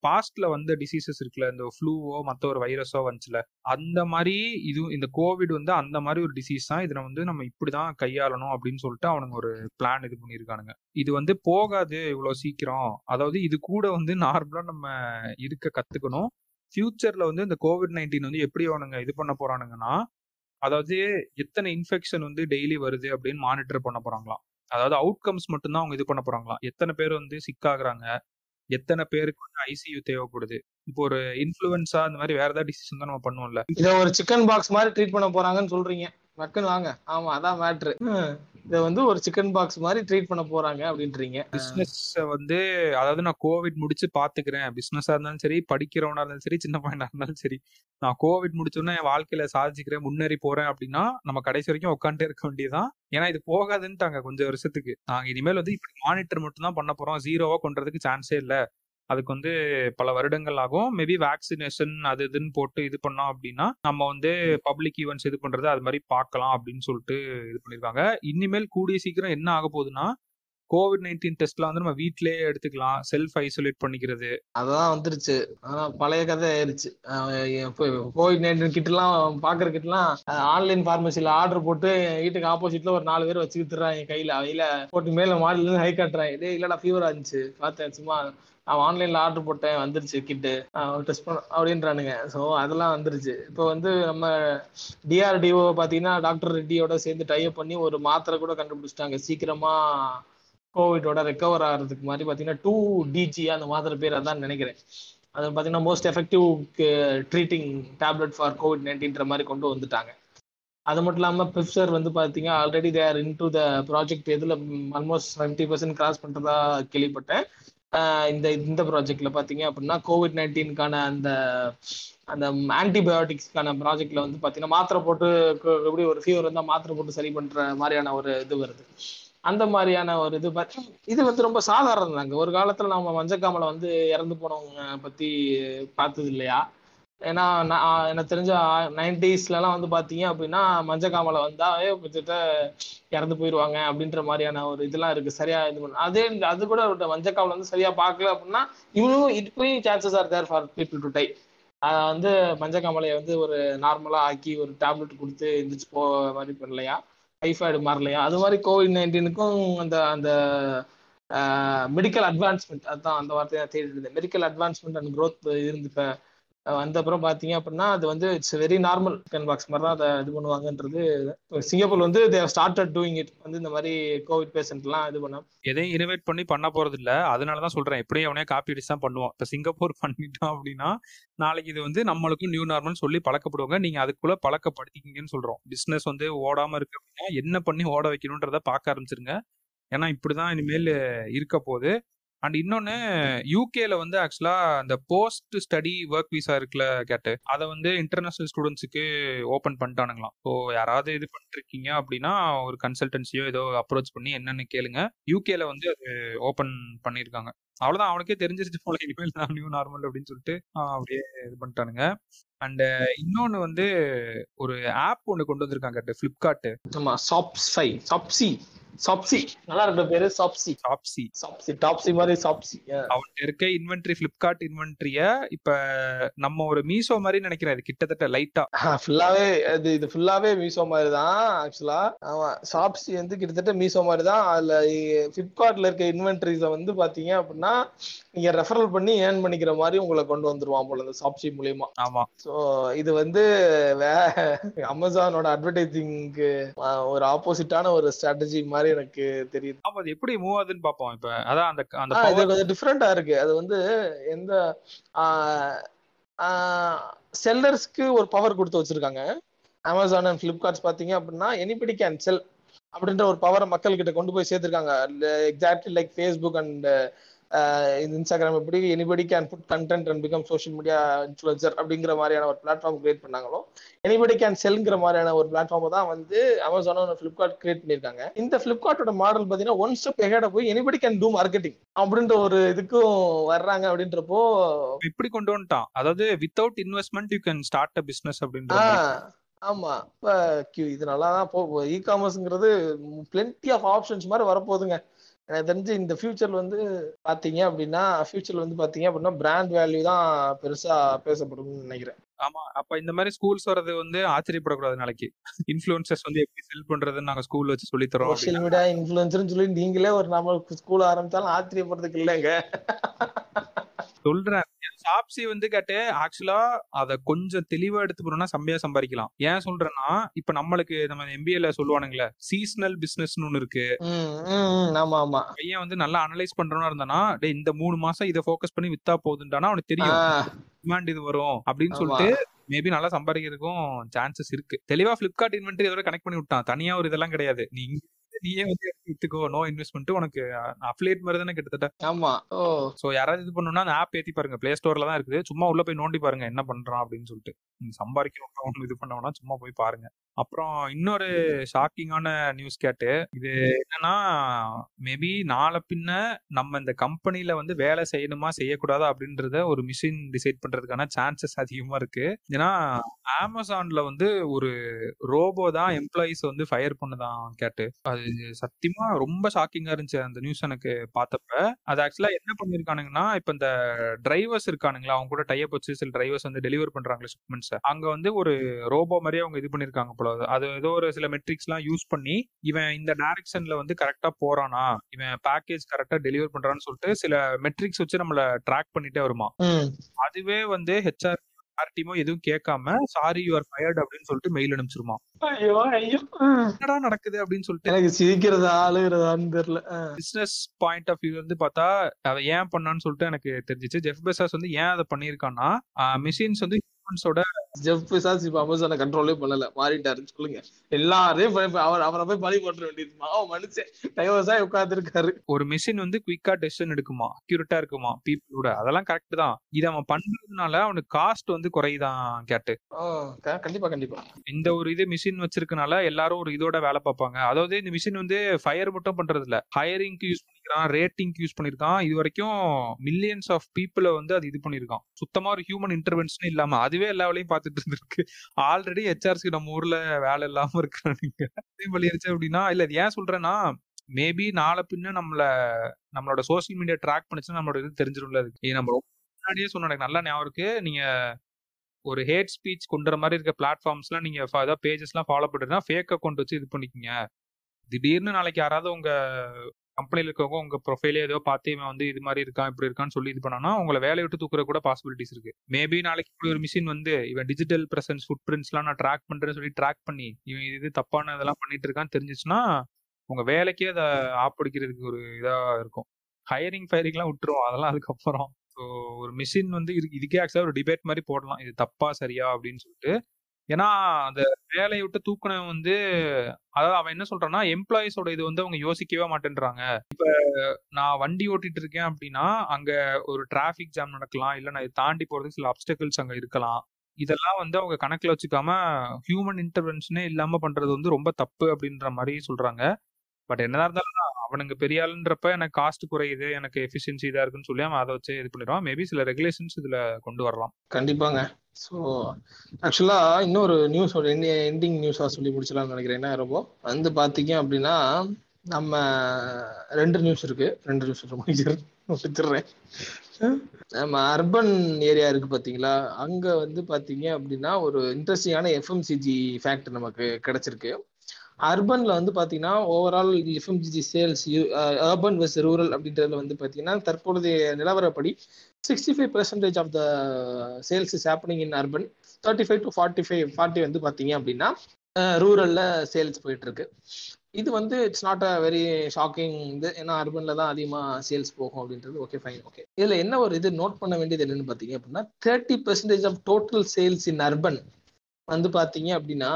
பாஸ்ட்ல வந்த டிசீசஸ் இருக்குல்ல இந்த ஃப்ளூவோ மற்ற ஒரு வைரஸோ வந்துச்சுல அந்த மாதிரி இது இந்த கோவிட் வந்து அந்த மாதிரி ஒரு டிசீஸ் தான். இதில் வந்து நம்ம இப்படிதான் கையாளணும் அப்படின்னு சொல்லிட்டு அவனுங்க ஒரு பிளான் இது பண்ணியிருக்கானுங்க. இது வந்து போகாது இவ்வளோ சீக்கிரம். அதாவது இது கூட வந்து நார்மலா நம்ம இருக்க கத்துக்கணும். ஃபியூச்சர்ல வந்து இந்த கோவிட் நைன்டீன் வந்து எப்படி அவனுங்க இது பண்ண போறானுங்கன்னா அதாவது எத்தனை இன்ஃபெக்ஷன் வந்து டெய்லி வருது அப்படின்னு மானிட்டர் பண்ண போறாங்களாம். அதாவது அவுட்கம்ஸ் மட்டும்தான் அவங்க இது பண்ண போறாங்களாம். எத்தனை பேர் வந்து சிக் ஆகுறாங்க எத்தனை பேருக்கு வந்து ஐசியூ தேவைப்படுது. இப்போ ஒரு இன்ஃபுளுன்ஸா அந்த மாதிரி வேற ஏதாவது டிசிஷன் தான் நம்ம பண்ணுவோம்ல. இதை ஒரு சிக்கன் பாக்ஸ் மாதிரி ட்ரீட் பண்ண போறாங்கன்னு சொல்றீங்க. டக்குன்னு வாங்க. ஆமா அதான் மேட்ரு இதை வந்து ஒரு சிக்கன் பாக்ஸ் மாதிரி ட்ரீட் பண்ண போறாங்க அப்படின்றீங்க. பிசினஸ் வந்து அதாவது நான் கோவிட் முடிச்சு பாத்துக்கிறேன். பிசினஸா இருந்தாலும் சரி படிக்கிறவனா இருந்தாலும் சரி சின்ன பையனா இருந்தாலும் சரி நான் கோவிட் முடிச்சோன்னா என் வாழ்க்கையில சாதிச்சுக்கிறேன் முன்னேறி போறேன் அப்படின்னா நம்ம கடைசி வரைக்கும் உட்காந்துட்டே இருக்க வேண்டியதான் ஏன்னா இது போகாதுன்ட்டாங்க கொஞ்சம் வருஷத்துக்கு. நாங்க இனிமேல் வந்து இப்படி மானிட்டர் மட்டும் தான் பண்ண போறோம். ஜீரோவா கொண்டதுக்கு சான்ஸே இல்லை. அதுக்கு வந்து பல வருடங்கள் ஆகும். மேபி வேக்சினேஷன் அது இதுன்னு போட்டு இது பண்ணோம் அப்படின்னா நம்ம வந்து பப்ளிக் ஈவெண்ட்ஸ் இது பண்றது அது மாதிரி பார்க்கலாம் அப்படின்னு சொல்லிட்டு இது பண்ணிருக்காங்க. இனிமேல் கூடிய சீக்கிரம் என்ன ஆக போகுதுன்னா கோவிட் நைன்டீன் டெஸ்ட்லாம் வந்து நம்ம வீட்லயே எடுத்துக்கலாம். செல்ஃப் ஐசோலேட் பண்ணிக்கிறது. அதான் வந்துருச்சு. ஆனா பழைய கதை ஆயிருச்சு. கோவிட் நைன்டீன் கிட்டலாம் பாக்குற கிட்டலாம் ஆன்லைன் பார்மசில ஆர்டர் போட்டு வீட்டுக்கு ஆப்போசிட்ல ஒரு நாலு பேர் வச்சுக்கிட்டுறாங்க கையில. அவையில போட்டு மேல மாடில இருந்து ஹை காட்டுறாங்க இதே இல்லடா ஃபீவர் இருந்துச்சு. பார்த்தேன் சும்மா அவன் ஆன்லைன்ல ஆர்டர் போட்டேன் வந்துருச்சு கிட்டு டெஸ்ட் பண்ண அப்படின்றானுங்க. ஸோ அதெல்லாம் வந்துருச்சு. இப்போ வந்து நம்ம டிஆர்டிஓ பார்த்தீங்கன்னா டாக்டர் ரெட்டியோட சேர்ந்து டைப் பண்ணி ஒரு மாத்திரை கூட கண்டுபிடிச்சிட்டாங்க. சீக்கிரமா கோவிடோட ரெக்கவர் ஆகிறதுக்கு மாதிரி பார்த்தீங்கன்னா டூ டிஜி அந்த மாத்திரை பேர் அதான் நினைக்கிறேன். அது பார்த்தீங்கன்னா most effective treating tablet for COVID நைன்டீன்ற மாதிரி கொண்டு வந்துட்டாங்க. அது மட்டும் இல்லாமல் பிப்சர் வந்து பார்த்தீங்க already there into the project இதில் ஆல்மோஸ்ட் செவன்ட்டி பர்சன்ட் கிராஸ் பண்ணுறதா கேள்விப்பட்டேன். இந்த இந்த ப்ராஜெக்ட்ல பாத்தீங்க அப்படின்னா கோவிட் நைன்டீனுக்கான அந்த அந்த ஆன்டிபயோட்டிக்ஸ்க்கான ப்ராஜெக்ட்ல வந்து பார்த்தீங்கன்னா மாத்திரை போட்டு எப்படி ஒரு ஃபீவர் இருந்தா மாத்திரை போட்டு சரி பண்ற மாதிரியான ஒரு இது வருது. அந்த மாதிரியான ஒரு இது இது வந்து ரொம்ப சாதாரணம் தாங்க ஒரு காலத்துல நம்ம மஞ்சக்காமலை வந்து இறந்து போனவங்க பத்தி பார்த்தது இல்லையா ஏன்னா நான் எனக்கு தெரிஞ்ச நைன்டிஸ்லலாம் வந்து பார்த்தீங்க அப்படின்னா மஞ்சக்காமலை வந்தாவே கிட்டத்தட்ட இறந்து போயிடுவாங்க அப்படின்ற மாதிரியான ஒரு இதெல்லாம் இருக்கு. சரியா இது பண்ண அதே அது கூட மஞ்சக்காமலை வந்து சரியா பார்க்கல அப்படின்னா இவனும் இப்பயும் chances are there for people to die வந்து மஞ்சக்காமலையை வந்து ஒரு நார்மலாக ஆக்கி ஒரு டேப்லெட் கொடுத்து எந்திரிச்சு போ மாதிரி பண்ணலையா? டைஃபாய்டு மாறலையா? அது மாதிரி கோவிட் நைன்டீனுக்கும் அந்த அந்த மெடிக்கல் அட்வான்ஸ்மெண்ட் அதுதான் அந்த வார்த்தையை தேடி இருந்தேன். மெடிக்கல் அட்வான்ஸ்மெண்ட் அண்ட் க்ரோத் இருந்து இப்போ வந்த அப்புறம் பார்த்தீங்க அப்படின்னா அது வந்து it's very normal pen box மாதிரி தான் அதை இது பண்ணுவாங்கன்றது. சிங்கப்பூர் வந்து ஸ்டார்டட் டூயிங் இட் வந்து இந்த மாதிரி கோவிட் பேஷண்ட்லாம் இது பண்ண எதையும் இனோவேட் பண்ணி பண்ண போறது இல்ல அதனால தான் சொல்றேன். எப்படியும் அவனே காப்பி அடிச்சு தான் பண்ணுவோம் இப்போ சிங்கப்பூர் பண்ணிட்டோம் அப்படின்னா நாளைக்கு இது வந்து நம்மளுக்கும் நியூ நார்மல் சொல்லி பழக்கப்படுவாங்க. நீங்க அதுக்குள்ள பழக்கப்படுத்திக்கிங்கன்னு சொல்றோம். பிசினஸ் வந்து ஓடாம இருக்கு அப்படின்னா என்ன பண்ணி ஓட வைக்கணுன்றத பார்க்க ஆரம்பிச்சிருங்க. ஏன்னா இப்படிதான் இனிமேல் இருக்க போகுது. அண்ட் இன்னொன்னு யூகேல வந்து ஆக்சுவலா அந்த போஸ்ட் ஸ்டடி ஒர்க் விசா இருக்குல்ல கேட்டு அதை வந்து இன்டர்நேஷனல் ஸ்டூடெண்ட்ஸுக்கு ஓபன் பண்ணிட்டானுங்களாம். ஸோ யாராவது இது பண்ணிருக்கீங்க அப்படின்னா ஒரு கன்சல்டன்சியோ ஏதோ அப்ரோச் பண்ணி என்னன்னு கேளுங்க. யூகேல வந்து அது ஓபன் பண்ணியிருக்காங்க அவ்வளவுதான் அவனுக்கே தெரிஞ்சிருச்சு போல இனிமேல் தான் நியூ நார்மல் அப்படின்னு சொல்லிட்டு அப்படியே இது பண்ணிட்டானுங்க. அண்ட் இன்னொன்னு வந்து ஒரு ஆப் ஒன்று கொண்டு வந்திருக்காங்க ஃபிளிப்கார்ட் ஆமா சாப்ஸை சாப்சி சாப்சி நல்லா இருக்கிற பேரு சாப்சி டாப்ஸி சாப்சி டாப்சி மாதிரி சாப்சி அவன்கிட்ட இருக்க இன்வென்ட்ரி ஃபிளிப்கார்ட் இன்வென்ட்ரிய இப்ப நம்ம ஒரு மீசோ மாதிரி நினைக்கிறேன். இது கிட்டத்தட்ட லைட்டா ஃபுல்லாவே இது இது ஃபுல்லாவே மீசோ மாதிரி தான் ஆக்சுவலா ஆமா ஷாப்ஸி வந்து கிட்டத்தட்ட மீசோ மாதிரி தான். அதுல பிளிப்கார்ட்ல இருக்க இன்வென்ட்ரிஸ வந்து பாத்தீங்க அப்படின்னா நீங்க ரெஃபரல் பண்ணி ஏர்ன் பண்ணிக்கிற மாதிரி உங்களை கொண்டு வந்துருவான் போல இந்த ஷாப்ஸி மூலியமா. ஆமா. ஸோ இது வந்து வே அமேசானோட அட்வர்டைசிங்க்கு ஒரு ஆப்போசிட்டான ஒரு ஸ்ட்ராட்டஜி மாதிரி எனக்கு தெரியுது. ஆமா அது எப்படி மூவ் ஆகுதுன்னு பாப்போம் இப்ப அதான் அந்த அந்த இது கொஞ்சம் டிஃப்ரெண்டா இருக்கு. அது வந்து எந்த செல்லர்ஸ்க்கு ஒரு பவர் கொடுத்து வச்சிருக்காங்க. அமேசான் அண்ட் பிளிப்கார்ட்ஸ் பாத்தீங்க அப்படின்னா எனிபடி கேன் செல் அப்படின்ற ஒரு பவரை மக்கள் கிட்ட கொண்டு போய் சேர்த்திருக்காங்க. Exactly like Facebook and Instagram எப்படி anybody can put content and become social media influencer அப்படிங்கிற மாதிரியான ஒரு பிளாட்ஃபார்ம் கிரியேட் பண்ணாங்களோ எனிபடி கேன் செல்ங்கிற மாதிரியான ஒரு பிளாட்ஃபார்ம் தான் வந்து அமேசானும் ஃபிளிப்கார்ட் கிரியேட் பண்ணியிருக்காங்க. இந்த ஃபிளிப்கார்ட்டோட மாடல் பார்த்தீங்கன்னா ஒன் ஸ்டெப் ஹெட போய் எனிபடி கேன் டூ மார்க்கெட்டிங் அப்படின்ற ஒரு இதுக்கும் வர்றாங்க அப்படின்றப்போ இப்படி கொண்டு வந்துட்டான். அதாவது without investment you can start a business அப்படின்ற மாதிரி. ஆமா. இப்ப இது நல்லா தான் போ இ காமர்ஸ்ங்கிறது பிளென்டி ஆஃப் ஆப்ஷன்ஸ் மாதிரி வரப்போகுதுங்க. எனக்கு தெரிஞ்சு இந்த ஃபியூச்சர்ல வந்து பாத்தீங்க அப்படின்னா ஃபியூச்சர்ல வந்து பாத்தீங்க அப்படின்னா பிராண்ட் வேல்யூ தான் பெருசா பேசப்படும்னு நினைக்கிறேன். ஆமா. அப்ப இந்த மாதிரி ஸ்கூல்ஸ் வர்றது வந்து ஆச்சரியப்படக்கூடாது நாளைக்கு. இன்ஃபுளுசர்ஸ் வந்து எப்படி செல் பண்றதுன்னு நாங்க ஸ்கூல் வச்சு சொல்லி தரோம் சோஷியல் மீடியா இன்ஃபுளுசர்னு சொல்லி நீங்களே ஒரு நம்ம ஸ்கூல் ஆரம்பிச்சாலும் ஆச்சரியப்படுறதுக்கு இல்லைங்க. சொல்றேன் சாப்சி வந்து கேட்டு ஆக்சுவலா அத கொஞ்சம் தெளிவா எடுத்து போனோம்னா செம்மையா சம்பாதிக்கலாம். ஏன் சொல்றேன்னா இப்ப நம்மளுக்கு நம்ம எம்பிஏல சொல்லுவானுங்களே சீசனல் பிசினஸ்னு ஒண்ணு இருக்கு. ஆமா ஆமா. பையன் வந்து நல்லா அனலைஸ் பண்றவனா இருந்தானா இந்த மூணு மாசம் இதை ஃபோக்கஸ் பண்ணி வித்தா போதுன்டானா அவனுக்கு தெரியும். டிமாண்ட் இது வரும். அப்படின்னு. சொல்லிட்டு மேபி நல்லா சம்பாதிக்கிறதுக்கும் சான்சஸ் இருக்கு. தெளிவா பிளிப்கார்ட் இன்வென்ட்ரி இதோட கனெக்ட் பண்ணி விட்டான். தனியா ஒரு இதெல்லாம் கிடையாது. நீ நீயே வந்து எடுத்து வித்துக்கோ. நோ இன்வெஸ்ட்மெண்ட் உனக்கு. அஃபிலியேட் மாதிரி தானே கிட்டத்தட்ட. ஆமா. ஓ. சோ யாராவது இது பண்ணணும்னா அந்த ஆப் ஏத்தி பாருங்க. பிளே ஸ்டோர்ல தான் இருக்குது. சும்மா உள்ள போய் நோண்டி பாருங்க என்ன பண்றான் அப்படின்னு சொல்லிட்டு. நீங்க சம்பாதிக்கணும் ஒண்ணு இது பண்ணோம்னா சும்மா போய் பாருங்க. அப்புறம் இன்னொரு ஷாக்கிங்கான நியூஸ் கேட்டு இது என்னன்னா மேபி நாளை பின்ன நம்ம இந்த கம்பெனில வந்து வேலை செய்யணுமா செய்யக்கூடாதா அப்படின்றத ஒரு மிஷின் டிசைட் பண்றதுக்கான சான்சஸ் அதிகமா இருக்கு. ஏன்னா அமேசான்ல வந்து ஒரு ரோபோ தான் எம்ப்ளாயிஸ் வந்து ஃபயர் பண்ணுதான் கேட்டு. அது சத்தியமா ரொம்ப ஷாக்கிங்கா இருந்துச்சு அந்த நியூஸ் எனக்கு பார்த்தப்ப. அது ஆக்சுவலா என்ன பண்ணிருக்கானுங்கன்னா இப்ப இந்த டிரைவர்ஸ் இருக்கானுங்களா அவங்க கூட டைப் வச்சு சில டிரைவர்ஸ் வந்து டெலிவர் பண்றாங்களே ஷிப்மெண்ட்ஸ் அங்க வந்து ஒரு ரோபோ மாதிரியே அவங்க இது பண்ணிருக்காங்க போல அது ஏதோ ஒரு சில மெட்ரிக்ஸ் எல்லாம் யூஸ் பண்ணி இவன் இந்த டைரக்ஷன்ல வந்து கரெக்டா போறானா இவன் பேக்கேஜ் கரெக்டா டெலிவர் பண்றான்னு சொல்லிட்டு சில மெட்ரிக்ஸ் வச்சு நம்மள ட்ராக் பண்ணிட்டே வருமா. அதுவே வந்து ஹெச்ஆர் டீமோ எதுவும் கேட்காம சாரி யூ ஆர் ஃபயர்ட் அப்படின்னு சொல்லிட்டு மெயில் அனுப்பிச்சிருமா. ஐயோ ஐயோ. என்னடா நடக்குது அப்படின்னு சொல்லிட்டு. எனக்கு சிரிக்கிறதா அழுகிறதான்னு தெரியல. பிசினஸ் பாயிண்ட் ஆஃப் வியூ வந்து பார்த்தா அவன் ஏன் பண்ணான்னு சொல்லிட்டு எனக்கு தெரிஞ்சிச்சு. ஜெஃப் பெசாஸ் வந்து ஏன் அதை பண்ணியிருக்கான்னா மிஷின்ஸ் வந்து ஹியூமன்ஸோட ஜெஃப் பெசாஸ் இப்ப அமேசான கண்ட்ரோலே பண்ணல. மாறிட்டாரு சொல்லுங்க. எல்லாரையும் அவர் அவரை போய் பழி போட்டுற வேண்டியது. அவன் மனுஷன். டைவர்ஸா உட்கார்ந்து இருக்காரு ஒரு மிஷின் வந்து குயிக்கா டெசிஷன் எடுக்குமா? அக்யூரேட்டா இருக்குமா? பீப்புளோட அதெல்லாம் கரெக்ட் தான். இதை அவன் பண்றதுனால அவனுக்கு காஸ்ட் வந்து குறையுதான் கேட்டு. கண்டிப்பா கண்டிப்பா. இந்த ஒரு இது மிஷின் வச்சிருக்கனால எல்லாரும் ஒரு இதோட வேலை பார்ப்பாங்க. அதாவது இந்த மிஷின் வந்து ஃபயர் மட்டும் பண்றது இல்ல ஹையரிங்க்கு யூஸ் பண்ணிக்கிறான் ரேட்டிங்க்கு யூஸ் பண்ணிருக்கான். இது வரைக்கும் மில்லியன்ஸ் ஆஃப் பீப்புளை வந்து அது இது பண்ணிருக்கான். சுத்தமா ஒரு ஹியூமன் இன்டர்வென்ஷன் இல்லாம அதுவே எல்லா வேலையும் பார்த்துட்டு இருந்திருக்கு. ஆல்ரெடி ஹெச்ஆர்சி நம்ம ஊர்ல வேலை இல்லாம இருக்கிறானுங்க வழியிருச்சு அப்படின்னா இல்ல அது ஏன் சொல்றேன்னா மேபி நாளை பின்ன நம்மள நம்மளோட சோஷியல் மீடியா ட்ராக் பண்ணிச்சுன்னா நம்மளோட இது தெரிஞ்சிடும்ல இது நம்ம ரொம்ப முன்னாடியே சொன்ன எனக்கு நல்லா ஞாபகம் இருக்கு. நீங்க ஒரு ஹேட் ஸ்பீச் கொண்டுற மாதிரி இருக்க பிளாட்ஃபார்ம்ஸ்லாம் நீங்க ஏதாவது பேஜஸ்லாம் ஃபாலோ பண்ணுறதுனா ஃபேக் அக்கௌண்ட் வச்சு இது பண்ணிக்கோங்க. திடீர்னு நாளைக்கு யாராவது உங்க கம்பெனியில் இருக்கவங்க உங்க ப்ரொஃபைலே ஏதோ பார்த்து இவன் வந்து இது மாதிரி இருக்கான் இப்படி இருக்கான்னு சொல்லி இது பண்ணானா உங்களை வேலையை விட்டு தூக்குற கூட பாசிபிலிட்டிஸ் இருக்கு. மேபி நாளைக்கு இப்படி ஒரு மிஷின் வந்து இவன் டிஜிட்டல் பிரசன்ஸ் ஃபுட் பிரிண்ட்ஸ்லாம் நான் ட்ராக் பண்றேன்னு சொல்லி ட்ராக் பண்ணி இவன் இது தப்பான இதெல்லாம் பண்ணிட்டு இருக்கான்னு தெரிஞ்சிச்சுன்னா உங்க வேலைக்கே அதை ஆப்பிடிக்கிறதுக்கு ஒரு இதா இருக்கும். ஹையரிங் ஃபயரிங்லாம் விட்டுரும் அதெல்லாம் அதுக்கப்புறம். ஸோ ஒரு மிஷின் வந்து இதுக்கே ஆக்சுவலாக ஒரு டிபேட் மாதிரி போடலாம். இது தப்பா சரியா அப்படின்னு சொல்லிட்டு ஏன்னா அந்த வேலையை விட்டு தூக்குனவன் வந்து அதாவது அவன் என்ன சொல்றான்னா எம்ப்ளாயிஸோட இது வந்து அவங்க யோசிக்கவே மாட்டேன்றாங்க. இப்ப நான் வண்டி ஓட்டிட்டு இருக்கேன் அப்படின்னா அங்க ஒரு டிராபிக் ஜாம் நடக்கலாம் இல்ல நான் இதை தாண்டி போறதுக்கு சில அப்டக்கிள்ஸ் அங்க இருக்கலாம். இதெல்லாம் வந்து அவங்க கணக்குல வச்சுக்காம ஹியூமன் இன்டர்வென்ஷனே இல்லாம பண்றது வந்து ரொம்ப தப்பு அப்படின்ற மாதிரி சொல்றாங்க. பட் என்னதான் இருந்தாலும் அவனுங்க பெரிய ஆளுன்றப்ப எனக்கு காஸ்ட் குறையுது எனக்கு எஃபிஷியன்சி இதா இருக்குன்னு சொல்லி அவன் அதை வச்சு இது பண்ணிடுவான். மேபி சில ரெகுலேஷன்ஸ் இதுல கொண்டு வரலாம். கண்டிப்பாங்க. ஸோ ஆக்சுவலா இன்னொரு நியூஸ் ஒரு எண்டிங் நியூஸா சொல்லி முடிச்சலாம்னு நினைக்கிறேன். என்ன ரொம்ப? வந்து பாத்தீங்க அப்படின்னா நம்ம ரெண்டு நியூஸ் இருக்கு. ரெண்டு நியூஸ் முடிச்சிடுறேன். நம்ம அர்பன் ஏரியா இருக்கு பாத்தீங்களா அங்க வந்து பாத்தீங்க அப்படின்னா ஒரு இன்ட்ரெஸ்டிங்கான எஃப்எம்சிஜி ஃபேக்ட் நமக்கு கிடைச்சிருக்கு. அர்பன்ல வந்து பாத்தீங்கன்னா overall FMCG sales urban versus rural அப்படின்றதுல வந்து பாத்தீங்கன்னா தற்பொழுதைய நிலவரப்படி sixty five percentage of the sales is happening in urban thirty five to forty five forty வந்து பாத்தீங்க அப்படின்னா uh, ரூரல்ல சேல்ஸ் போயிட்டு இருக்கு இது வந்து it's not a very shocking இது. ஏன்னா அர்பன்ல தான் அதிகமாக சேல்ஸ் போகும் அப்படின்றது. ஓகே ஃபைன் ஓகே இதுல என்ன ஒரு இது நோட் பண்ண வேண்டியது என்னன்னு பாத்தீங்க அப்படின்னா thirty percentage of total sales in urban வந்து பாத்தீங்க அப்படின்னா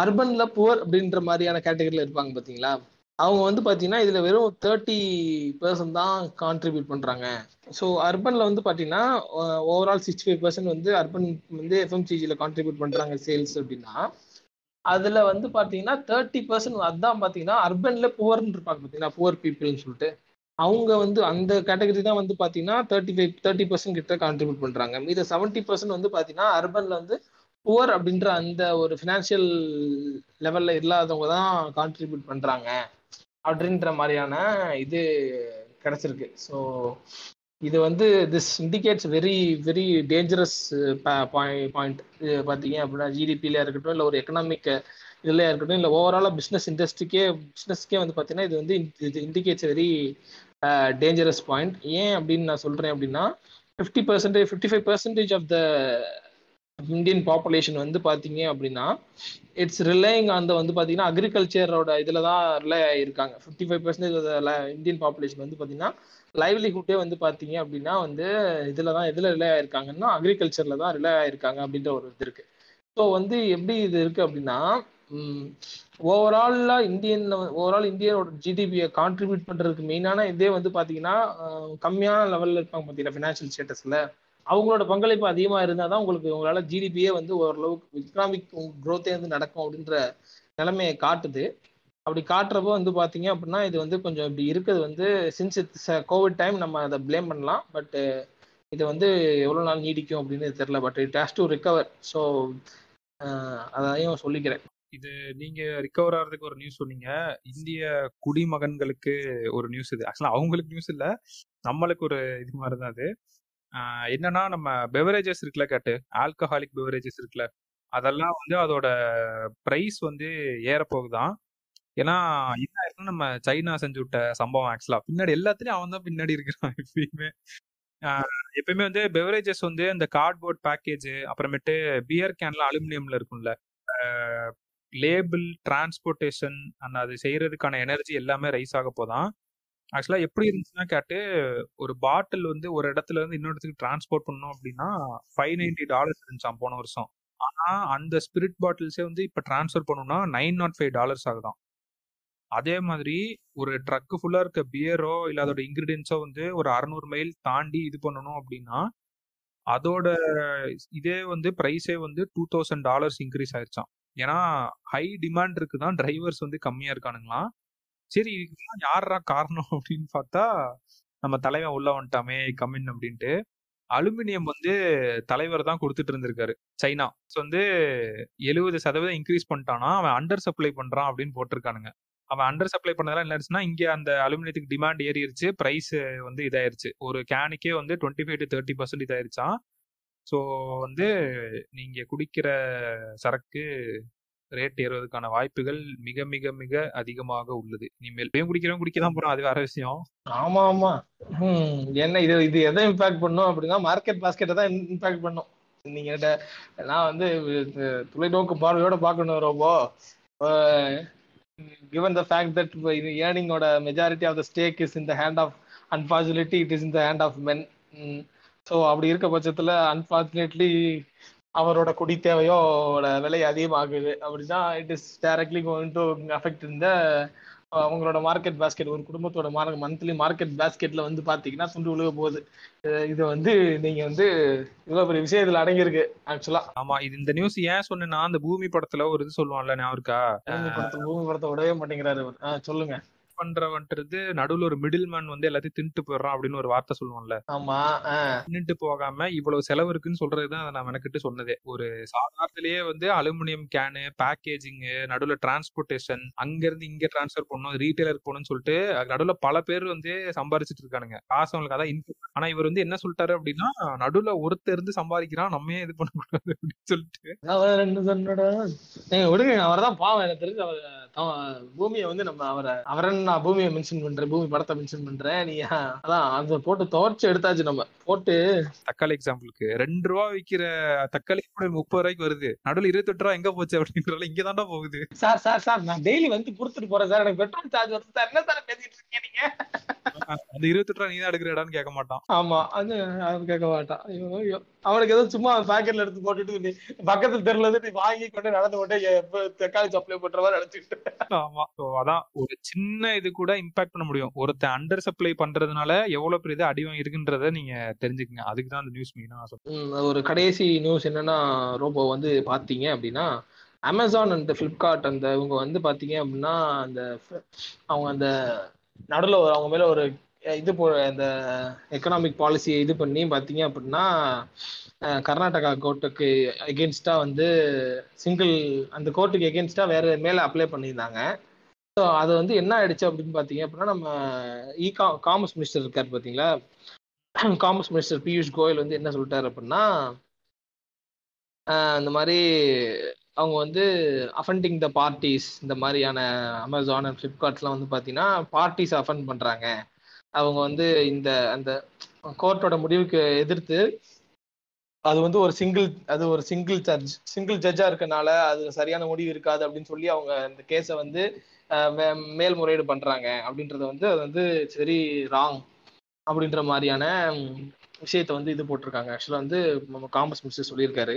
அர்பன்ல புவர் அப்படின்ற மாதிரியான கேட்டகரியில இருப்பாங்க பாத்தீங்களா? அவங்க வந்து பாத்தீங்கன்னா இதுல வெறும் தேர்ட்டி பர்சன்ட் தான் கான்ட்ரிபியூட் பண்றாங்க. ஸோ அர்பன்ல வந்து பாத்தீங்கன்னா ஓவரால் சிக்ஸ்டி ஃபைவ் பர்சன்ட் வந்து அர்பன் வந்து எஃப்எம்சிஜியில் கான்ட்ரிபியூட் பண்றாங்க சேல்ஸ் அப்படின்னா அதுல வந்து பாத்தீங்கன்னா தேர்ட்டி பர்சன்ட் அதான் பாத்தீங்கன்னா அர்பன்ல புவர்னு இருப்பாங்க பாத்தீங்கன்னா புவர் பீப்புள்னு சொல்லிட்டு. அவங்க வந்து அந்த கேட்டகரி தான் வந்து பாத்தீங்கன்னா தேர்ட்டி ஃபைவ் தேர்ட்டி பர்சன்ட் கிட்ட கான்ட்ரிபியூட் பண்றாங்க. மீது செவன்ட்டி பர்சன்ட் வந்து பாத்தீங்கன்னா அர்பன்ல வந்து புவர் அப்படின்ற அந்த ஒரு ஃபினான்ஷியல் லெவல்ல இல்லாதவங்க தான் கான்ட்ரிபியூட் பண்றாங்க அப்படின்ற மாதிரியான இது கிடைச்சிருக்கு. ஸோ இது வந்து this indicates very very dangerous point பார்த்தீங்க அப்படின்னா ஜிடிபியில இருக்கட்டும் இல்லை ஒரு எக்கனாமிக் இதுலையா இருக்கட்டும் இல்லை ஓவராலாக பிஸ்னஸ் இண்டஸ்ட்ரிக்கே பிஸ்னஸ்க்கே வந்து பார்த்தீங்கன்னா இது வந்து இது இண்டிகேட்ஸ் வெரி டேஞ்சரஸ் பாயிண்ட் ஏன் அப்படின்னு நான் சொல்கிறேன் அப்படின்னா fifty percentage fifty five percentage of the Indian population வந்து பார்த்தீங்க அப்படின்னா இட்ஸ் ரிலையிங் அந்த வந்து பார்த்தீங்கன்னா அக்ரிகல்ச்சரோட இதில் தான் ரிலே இருக்காங்க fifty five percentage Indian population வந்து பார்த்தீங்கன்னா லைவ்லிஹுட்டே வந்து பார்த்தீங்க அப்படின்னா வந்து இதில் தான் எதில் ரிலே ஆயிருக்காங்கன்னா அக்ரிகல்ச்சரில் தான் ரிலே ஆயிருக்காங்க அப்படின்ற ஒரு இது இருக்கு. ஸோ வந்து எப்படி இது இருக்கு அப்படின்னா ஓவராலாக இந்தியன் ஓவரால் இந்தியாவோட ஜிடிபியை கான்ட்ரிபியூட் பண்ணுறதுக்கு மெயினான இதே வந்து பார்த்தீங்கன்னா கம்மியான லெவலில் இருப்பாங்க பார்த்தீங்கன்னா ஃபினான்ஷியல் ஸ்டேட்டஸில் அவங்களோட பங்களிப்பு அதிகமாக இருந்தால் தான் உங்களுக்கு உங்களால் ஜிடிபியே வந்து ஓரளவுக்கு எக்கனாமிக் க்ரோத்தே வந்து நடக்கும் அப்படின்ற நிலைமையை காட்டுது. அப்படி காட்டுறப்போ வந்து பார்த்தீங்க அப்படின்னா இது வந்து கொஞ்சம் இப்படி இருக்கிறது வந்து சின்ஸ் இட்ஸ் கோவிட் டைம் நம்ம அதை ப்ளேம் பண்ணலாம். பட்டு uh, இது வந்து எவ்வளோ நாள் நீடிக்கும் அப்படின்னு தெரில but it has to recover so அதையும் சொல்லிக்கிறேன். இது நீங்க ரிகவர் ஆகிறதுக்கு ஒரு நியூஸ் சொன்னீங்க. இந்திய குடிமகன்களுக்கு ஒரு நியூஸ் இது. ஆக்சுவலாக அவங்களுக்கு நியூஸ் இல்லை. நம்மளுக்கு ஒரு இது மாதிரி தான் அது. என்னன்னா நம்ம பெவரேஜஸ் இருக்குல்ல கேட்டு ஆல்கஹாலிக் பெவரேஜஸ் இருக்குல்ல அதெல்லாம் வந்து அதோட ப்ரைஸ் வந்து ஏறப்போகுதான். ஏன்னா என்ன ஆயிருக்குன்னா நம்ம சைனா செஞ்சு விட்ட சம்பவம் ஆக்சுவலா பின்னாடி எல்லாத்துலயும் அவன் தான் பின்னாடி இருக்கிறான் எப்பயுமே. எப்பயுமே வந்து பெவரேஜஸ் வந்து இந்த கார்ட்போர்ட் பேக்கேஜ் அப்புறமேட்டு பியர் கேன்லாம் அலுமினியம்ல இருக்கும்ல. லேபிள் டிரான்ஸ்போர்ட்டேஷன் அந்த அது செய்யறதுக்கான எனர்ஜி எல்லாமே ரைஸ் ஆக போதான். ஆக்சுவலா எப்படி இருந்துச்சுன்னா கேட்டு ஒரு பாட்டில் வந்து ஒரு இடத்துல இருந்து இன்னொரு இடத்துக்கு டிரான்ஸ்போர்ட் பண்ணணும் அப்படின்னா ஃபைவ் நைன்டி டாலர்ஸ் இருந்துச்சான் போன வருஷம். ஆனா அந்த ஸ்பிரிட் பாட்டில்ஸே வந்து இப்ப டிரான்ஸ்ஃபர் பண்ணணும்னா நைன் நாட் ஃபைவ் டாலர்ஸ் ஆகுதான் அதே மாதிரி ஒரு ட்ரக்கு ஃபுல்லா இருக்க பியரோ இல்ல அதோட இன்கிரீடியன்ஸோ வந்து ஒரு அறுநூறு மைல் தாண்டி இது பண்ணணும் அப்படின்னா அதோட இதே வந்து ப்ரைஸே வந்து டூ தௌசண்ட் டாலர்ஸ் இன்க்ரீஸ் ஆயிருச்சான் ஏன்னா ஹை டிமாண்ட் இருக்குதான் டிரைவர்ஸ் வந்து கம்மியா இருக்கானுங்களாம். சரி இதுக்கெல்லாம் யாரா காரணம் அப்படின்னு பார்த்தா நம்ம தலைவன் உள்ள வந்துட்டாமே கம்மின் அப்படின்ட்டு. அலுமினியம் வந்து தலைவர் தான் கொடுத்துட்டு இருந்திருக்காரு சைனா. வந்து எழுபது சதவீதம் இன்க்ரீஸ் பண்ணிட்டானா அவன் அண்டர் சப்ளை பண்றான் அப்படின்னு போட்டிருக்கானுங்க. அவன் அண்டர் சப்ளை பண்ணதெல்லாம் என்ன இங்கே அந்த அலுமினியத்துக்கு டிமாண்ட் ஏறிடுச்சு ப்ரைஸ் வந்து இதாயிருச்சு. ஒரு கேனுக்கே வந்து twenty five to thirty percent இதாயிருச்சான் so வந்து நீங்கள் குடிக்கிற சரக்கு ரேட் ஏறுவதற்கான வாய்ப்புகள் மிக மிக மிக அதிகமாக உள்ளது. இனிமேல் பேம் குடிக்கிறவங்க குடிக்க தான் போறோம் அது வேற விஷயம். ஆமா ஆமா. ஹம் என்ன இது இது எதை இம்பாக்ட் பண்ணும் அப்படின்னா மார்க்கெட் பாஸ்கெட்டை தான் இம்பாக்ட் பண்ணும். நீங்க நான் வந்து தொலைநோக்கு பார்வையோட பார்க்கணும் ரொம்ப given the fact that ஏர்னிங்கோட majority of the stake is in the hand of unfortunately it is in the hand of men so அப்படி இருக்க பட்சத்தில் அன்பார்ச்சுனேட்லி அவரோட குடி தேவையோட விலை அதிகமாகுது. அப்படின்னா it is directly going to affect இந்த அவங்களோட மார்க்கெட் பாஸ்கெட் ஒரு குடும்பத்தோட மார்க் மந்த்லி மார்க்கெட் பாஸ்கெட்ல வந்து பாத்தீங்கன்னா துண்டு விழுக போகுது. இது வந்து நீங்க வந்து இவ்வளவு பெரிய விஷயம் இதுல அடங்கியிருக்கு ஆக்சுவலா ஆமா இது இந்த நியூஸ் ஏன் சொன்னேன்னா அந்த பூமி படத்துல ஒரு இது சொல்லுவான்ல ஞாபகம் இருக்கா? பூமி படத்தை விடவே மாட்டேங்கிறாரு சொல்லுங்க. பண்றவன்றது நடுவுல ஒரு மிடில் மேன் வந்து எல்லாத்தையும் தின்ட்டு போயிடுறான் அப்படின்னு ஒரு வார்த்தை சொல்லுவான்ல ஆமா ஆஹ் தின்னுட்டு போகாம இவ்வளவு செலவு இருக்குன்னு சொல்றதுதான் அதை நான் மெனக்கிட்டு சொன்னதே. ஒரு சாதாரணத்திலேயே வந்து அலுமினியம் கேனு பேக்கேஜிங் நடுவுல டிரான்ஸ்போர்ட்டேஷன் அங்க இருந்து இங்க டிரான்ஸ்ஃபர் பண்ணணும் ரீட்டைலருக்கு போகணும்னு சொல்லிட்டு நடுவுல பல பேர் வந்து சம்பாரிச்சிட்டு இருக்கானுங்க. காசு அவங்களுக்கு அதான் இன்கம் ஆனா இவர் வந்து என்ன சொல்லிட்டாரு அப்படின்னா நடுவுல ஒருத்தர் இருந்து சம்பாதிக்கிறான் நம்ம இது பண்ணக்கூடாது அப்படின்னு சொல்லிட்டு. சொன்னடா ஏங்க விடுங்க அவர் தான் பாவம் எனக்கு தெரிஞ்சு அவர் பூமியை வந்து நம்ம அவரை அவரன் நான் பூமியை மென்ஷன் பண்றேன் பூமி படத்தை மென்ஷன் பண்றேன் நீ அதான் அதை போட்டு துவச்சு எடுத்தாச்சு நம்ம. போட்டு தக்காளி எக்ஸாம்பிளுக்கு ரெண்டு ரூபா விக்கிற தக்காளி கூட முப்பது ரூபாய்க்கு வருது. நடுவுல இருபத்தெட்டு ரூபா எங்க போச்சு அப்படின்றதுல இங்க தாண்டா போகுது. சார் சார் சார் நான் டெய்லி வந்து கொடுத்துட்டு போறேன் சார். எனக்கு பெட்ரோல் சார்ஜ் வருது சார். என்ன சார் பேசிட்டு இருக்கீங்க நீங்க? அந்த இருபத்தெட்டு ரூபா நீ தான் எடுக்கிறடான்னு கேட்க மாட்டான். ஆமா அது கேட்க மாட்டான். ஐயோ ஐயோ. அவனுக்கு ஏதோ சும்மா பாக்கெட்ல எடுத்து போட்டுட்டு நீ பக்கத்துல தெருல நீ வாங்கி கொண்டு நடந்து கொண்டு தக்காளி சப்ளை பண்ற மாதிரி நினைச்சுக்கிட்டு. ஆமா. அதான் ஒரு சின்ன இது கூட இம்பாக்ட் பண்ண முடியும். ஒருத்தன் அண்டர் சப்ளை பண்றதுனால எவ்வளவு பெரிய இது அடி இருக்குன்றத நீங்க தெரிஞ்சுக்கங்க. அதுக்கு தான் அந்த நியூஸ் மெயினா சொல்றேன். ம், ஒரு கடைசி நியூஸ் என்னன்னா ரோபோ வந்து பாத்தீங்க அப்படின்னா அமேசான் அண்ட் ஃப்ளிப்கார்ட் அந்த இவங்க வந்து பாத்தீங்க அப்படின்னா அந்த அவங்க அந்த நடுவில் அவங்க மேல ஒரு இது போ அந்த எக்கனாமிக் பாலிசியை இது பண்ணி பார்த்தீங்க அப்படின்னா கர்நாடகா கோர்ட்டுக்கு எகென்ஸ்டா வந்து சிங்கிள் அந்த கோர்ட்டுக்கு எகென்ஸ்டா வேற மேல அப்ளை பண்ணியிருந்தாங்க. ஸோ அது வந்து என்ன ஆயிடுச்சு அப்படின்னு பார்த்தீங்க அப்படின்னா நம்ம இ காமர்ஸ் மினிஸ்டர் இருக்கார் பார்த்தீங்களா காமர்ஸ் மினிஸ்டர் பியூஷ் கோயல் வந்து என்ன சொல்லிட்டாரு அப்படின்னா இந்த மாதிரி அவங்க வந்து அஃபண்டிங் த பார்ட்டிஸ் இந்த மாதிரியான அமேசான் அண்ட் ஃப்ளிப்கார்ட்ஸ்லாம் வந்து பார்த்தீங்கன்னா பார்ட்டிஸ் அஃபண்ட் பண்ணுறாங்க அவங்க வந்து இந்த அந்த கோர்ட்டோட முடிவுக்கு எதிர்த்து அது வந்து ஒரு சிங்கிள் அது ஒரு சிங்கிள் ஜட்ஜ் சிங்கிள் ஜட்ஜா இருக்கனால அது சரியான முடிவு இருக்காது அப்படின்னு சொல்லி அவங்க இந்த கேஸை வந்து மே- மேல்முறையீடு பண்றாங்க அப்படின்றத வந்து அது வந்து சரி ராங் அப்படின்ற மாதிரியான விஷயத்த வந்து இது போட்டிருக்காங்க. ஆக்சுவலாக வந்து நம்ம காமர்ஸ் மினிஸ்டர் சொல்லியிருக்காரு.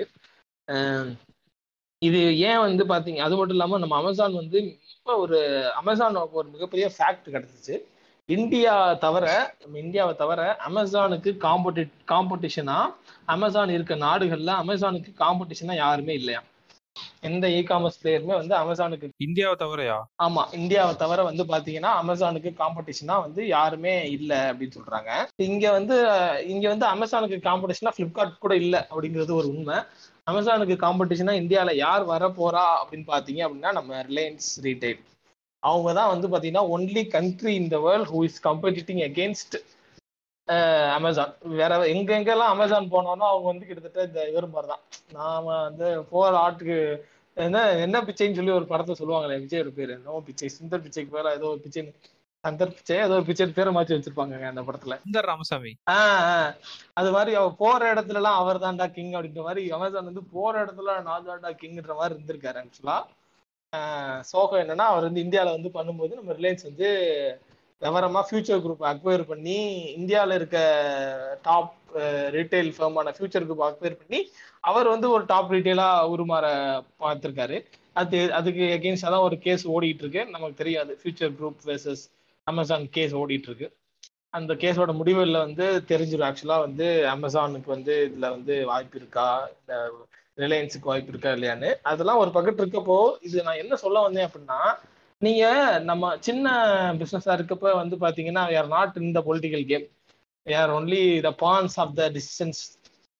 இது ஏன் வந்து பாத்தீங்க அது மட்டும் இல்லாம நம்ம அமேசான் வந்து இப்போ ஒரு அமேசான் ஒரு மிகப்பெரிய ஃபேக்ட் கிடைச்சிச்சு. இந்தியா தவிர நம்ம இந்தியாவை தவிர அமேசானுக்கு காம்படி காம்படிஷனா அமேசான் இருக்க நாடுகள்ல அமேசானுக்கு காம்படிஷனா யாருமே இல்லையா? எந்த இ காமர்ஸ் பிளேயருமே வந்து அமேசானுக்கு இந்தியாவை தவிரையா? ஆமா இந்தியாவை தவிர வந்து பாத்தீங்கன்னா அமேசானுக்கு காம்படிஷனா வந்து யாருமே இல்ல அப்படின்னு சொல்றாங்க. இங்க வந்து இங்க வந்து அமேசானுக்கு காம்படிஷனா பிளிப்கார்ட் கூட இல்ல அப்படிங்கிறது ஒரு உண்மை. அமேசானுக்கு காம்படிஷனா இந்தியால யார் வர போறா அப்படின்னு பாத்தீங்க அப்படின்னா நம்ம ரிலையன்ஸ் ரீட்டைல் அவங்க தான் வந்து பாத்தீங்கன்னா only country in the world who is competing against Amazon வேற எங்க எங்கெல்லாம் அமேசான் போனோம்னா அவங்க வந்து கிட்டத்தட்ட இந்த இவர் மாதிரி தான் நாம வந்து போற ஆட்டுக்கு என்ன என்ன பிச்சைன்னு சொல்லி ஒரு படத்தை சொல்லுவாங்களே விஜய் ஒரு பேரு. என்னவோ பிச்சை சுந்தர் பிச்சைக்கு பேரா ஏதோ ஒரு பிச்சை சந்தர் பிச்சை ஏதோ ஒரு பிச்சை பேரை மாத்தி வச்சிருப்பாங்க அந்த படத்துல. சுந்தர் ராமசாமி. ஆஹ். அது மாதிரி அவ போற இடத்துல எல்லாம் அவர் தான்டா கிங் அப்படின்ற மாதிரி அமேசான் வந்து போற இடத்துல நான் தான்டா கிங்ன்ற மாதிரி இருந்திருக்காரு ஆக்சுவலா சோகம் என்னன்னா அவர் வந்து இந்தியாவில் வந்து பண்ணும்போது நம்ம ரிலையன்ஸ் வந்து விவரமாக ஃபியூச்சர் குரூப் அக்வயர் பண்ணி இந்தியாவில் இருக்க டாப் ரீட்டைல் ஃபர்மான ஃபியூச்சர் குரூப் அக்வயர் பண்ணி அவர் வந்து ஒரு டாப் ரீட்டெயிலாக உருமாற பார்த்துருக்காரு. அது அதுக்கு எகெயின்ஸ்டாக தான் ஒரு கேஸ் ஓடிட்டு இருக்கு. நமக்கு தெரியாது. Future Group versus Amazon case ஓடிட்டு இருக்கு. அந்த கேஸோட முடிவில் வந்து தெரிஞ்சிடும் ஆக்சுவலாக வந்து அமேசானுக்கு வந்து இதில் வந்து வாய்ப்பு இருக்கா? இல்லை ரிலையன்ஸுக்கு வாய்ப்பு இருக்கா இல்லையான்னு. அதெல்லாம் ஒரு பக்கத்து இருக்கப்போ இது நான் என்ன சொல்ல வந்தேன் அப்படின்னா நீங்க நம்ம சின்ன பிசினஸா இருக்கப்ப வந்து பாத்தீங்கன்னா you're not in the political game are only the pawns of the decisions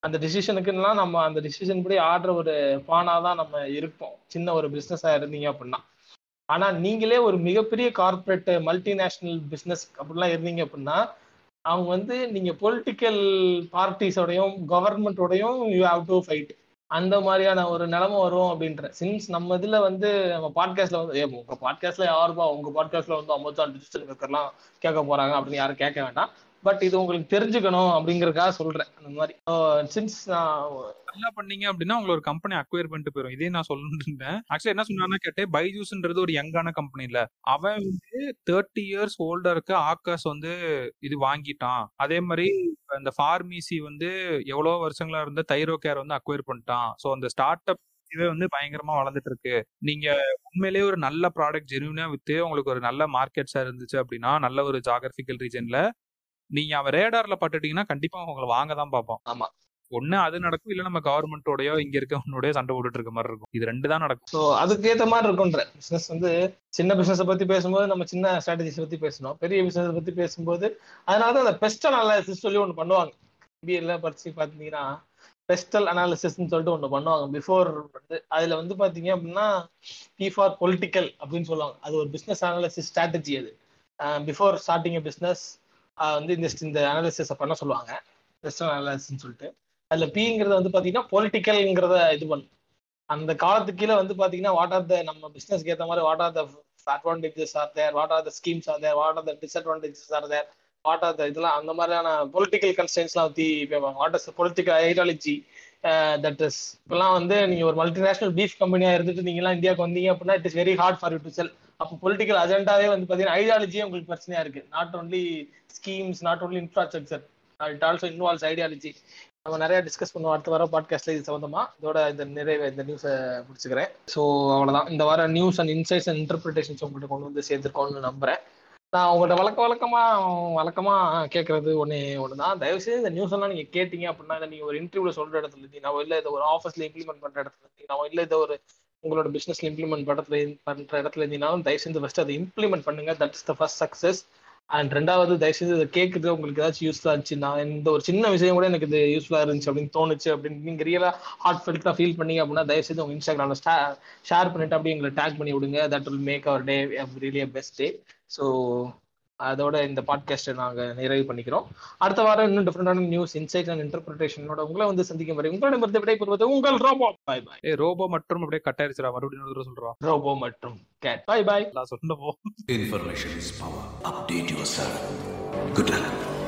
அந்த டிசிஷனுக்குலாம் நம்ம அந்த டிசிஷன் படி ஆடுற ஒரு பானா தான் நம்ம இருப்போம். சின்ன ஒரு பிசினஸா இருந்தீங்க அப்படின்னா. ஆனா நீங்களே ஒரு மிகப்பெரிய கார்பரேட் மல்டிநேஷனல் பிசினஸ் அப்படிலாம் இருந்தீங்க அப்படின்னா அவங்க வந்து நீங்க பொலிட்டிக்கல் பார்ட்டிஸோடையும் கவர்மெண்டோடையும் யூ ஹாவ் டு ஃபைட் அந்த மாதிரியான ஒரு நிலைமை வரும் அப்படின்ற. சின்ஸ் நம்ம இதுல வந்து நம்ம பாட்காஸ்ட்ல வந்து ஏ உங்க பாட்காஸ்ட்ல யாருப்பா உங்க பாட்காஸ்ட்ல வந்து அமேசான் டிஜிட்டல் மேக்கர்லாம் கேட்க போறாங்க அப்படின்னு யாரும் கேட்க வேண்டாம். பட் இது உங்களுக்கு தெரிஞ்சுக்கணும் அப்படிங்கறதுக்காக சொல்றேன். அந்த மாதிரி. சின்ஸ் நான் நல்லா பண்ணீங்க அப்படின்னா உங்களை ஒரு கம்பெனி அக்வயர் பண்ணிட்டு போயிடும் இதே நான் சொல்லணும்னு இருந்தேன். ஆக்சுவலி என்ன சொன்னாங்கன்னா கேட்டேன் பைஜூஸ்ன்றது ஒரு யங்கான கம்பெனி இல்ல அவன் வந்து தேர்ட்டி இயர்ஸ் ஓல்டருக்கு ஆக்காஸ் வந்து இது வாங்கிட்டான். அதே மாதிரி இந்த ஃபார்மசி வந்து எவ்வளவு வருஷங்களா இருந்த தைரோ கேர் வந்து அக்வயர் பண்ணிட்டான். ஸோ அந்த ஸ்டார்ட் அப் இதுவே வந்து பயங்கரமா வளர்ந்துட்டு இருக்கு. நீங்க உண்மையிலேயே ஒரு நல்ல ப்ராடக்ட் ஜெனுவினா வித்து உங்களுக்கு ஒரு நல்ல மார்க்கெட்ஸா இருந்துச்சு அப்படின்னா நல்ல ஒரு ஜாகிரபிக்கல் ரீஜன்ல நீங்க அவன் ரேடார்ல பட்டுட்டீங்கன்னா கண்டிப்பா உங்களை வாங்க தான் பார்ப்போம் ஆமா. ஒண்ணு அது நடக்கும் இல்ல நம்ம கவர்மெண்டோடயோ இங்க இருக்கவனோடய சண்டை போட்டுட்டு இருக்க மாதிரி இருக்கும். இது ரெண்டு தான் நடக்கும். ஸோ அதுக்கு ஏத்த மாதிரி இருக்கும்ன்ற. பிசினஸ் வந்து சின்ன பிசினஸ் பத்தி பேசும்போது நம்ம சின்ன ஸ்ட்ராட்டஜிஸ் பத்தி பேசணும். பெரிய பிசினஸ் பத்தி பேசும்போது அதனால தான் அந்த பெஸ்ட் அனாலிசிஸ் சொல்லி ஒன்று பண்ணுவாங்க. பிஎல்ல படிச்சு பார்த்தீங்கன்னா பெஸ்டல் அனாலிசிஸ்ன்னு சொல்லிட்டு ஒன்று பண்ணுவாங்க. பிஃபோர் வந்து அதுல வந்து பாத்தீங்க அப்படின்னா பி ஃபார் பொலிட்டிக்கல் அப்படின்னு சொல்லுவாங்க. அது ஒரு பிசினஸ் அனாலிசிஸ் ஸ்ட்ராட்டஜி அது. பிஃபோர் ஸ்டார்டிங் பிசினஸ் வந்து இந்த இந்த அனாலிசிஸ் பண்ண சொல்லுவாங்க. பெஸ்டல் அனாலிசிஸ்ன்னு சொல்லிட்டு. அதுல பிங்கிறது வந்து பாத்தீங்கன்னா பொலிட்டிக்கல்ங்கிறத இது பண்ணும். அந்த காலத்துக்கு கீழே வந்து பாத்தீங்கன்னா வாட் ஆர் த நம்ம பிசினஸ்க்கு ஏற்ற மாதிரி what are the advantages are there what are the schemes are there what are the disadvantages are there what are the இதெல்லாம் அந்த மாதிரியான பொலிட்டிக்கல் கன்ஸ்டன்ஸ்லாம் பத்தி பேப்பாங்க what is political ideology that is இப்பெல்லாம் வந்து நீங்க ஒரு மல்டிநேஷனல் பீஃப் கம்பெனியா இருந்துட்டு நீங்க எல்லாம் இந்தியாவுக்கு வந்தீங்க அப்படின்னா it is very hard for you to sell அப்போ பொலிட்டிக்கல் அஜெண்டாவே வந்து பாத்தீங்கன்னா ஐடியாலஜியே உங்களுக்கு பிரச்சனையா இருக்கு. Not only schemes not only infrastructure it also involves ideology நம்ம நிறைய டிஸ்கஸ் பண்ணுவோம். அடுத்த வாரம் பாட்காஸ்ட்ல இது சம்பந்தமா. இதோட இந்த நிறைவு இந்த நியூஸை முடிச்சுக்கிறேன். ஸோ அவ்வளவுதான். இந்த வாரம் news and insights and interpretations உங்கள்கிட்ட கொண்டு வந்து சேர்த்துருக்கோம்னு நம்புறேன். நான் உங்கள்ட்ட வழக்க வழக்கமா வழக்கமா கேட்கறது ஒன்னே ஒன்று தான் தயவு செய்து இந்த நியூஸ் எல்லாம் நீங்க கேட்டீங்க அப்படின்னா இதை நீங்க ஒரு இன்டர்வியூல சொல்ற இடத்துல இருந்தீங்க இல்ல இதை ஒரு ஆஃபீஸ்ல இம்ப்ளிமெண்ட் பண்ற இடத்துல இருந்தீங்க இல்ல இதை ஒரு உங்களோட பிஸ்னஸ் இம்ப்ளிமெண்ட் படத்துல பண்ற இடத்துல இருந்தீங்கனாலும் தயவு செஞ்சு ஃபர்ஸ்ட் அதை இம்ப்ளிமெண்ட் பண்ணுங்க. That is the first success and ரெண்டாவது தயவுசெய்து இதை கேட்குறது உங்களுக்கு ஏதாச்சும் யூஸ்ஃபுல்லா இருந்துச்சுன்னா இந்த ஒரு சின்ன விஷயம் கூட எனக்கு இது யூஸ்ஃபுல்லா இருந்துச்சு அப்படின்னு தோணுச்சு அப்படின்னு நீங்க ரியலா ஹார்ட் ஃபெல்ட்டா ஃபீல் பண்ணீங்க அப்படின்னா தயவுசெய்து உங்க இன்ஸ்டாகிராம்ல ஷேர் பண்ணிட்டு அப்படியே எங்களை டேக் பண்ணி விடுங்க. That will make our day really best day so அதோட இந்த பாட்காஸ்ட்டை நாங்கள் நிறைவு பண்ணிக்கிறோம். அடுத்த வாரம் இன்னும் டிஃப்ரெண்டான நியூஸ் இன்சைட் அண்ட் இன்டர்பிரிட்டேஷனோட உங்களை வந்து சந்திக்கும் வரை உங்களிடமிருந்து விடைபெறுவது உங்கள் ரோபோ. பாய் பாய் ஏ ரோபோ மற்றும் அப்படியே கட் மறுபடியும் ஒரு சொல்றோம். ரோபோ மற்றும் கேட் பாய் பாய் நான் சொன்னப்போ Information is power. Update yourself. Good luck.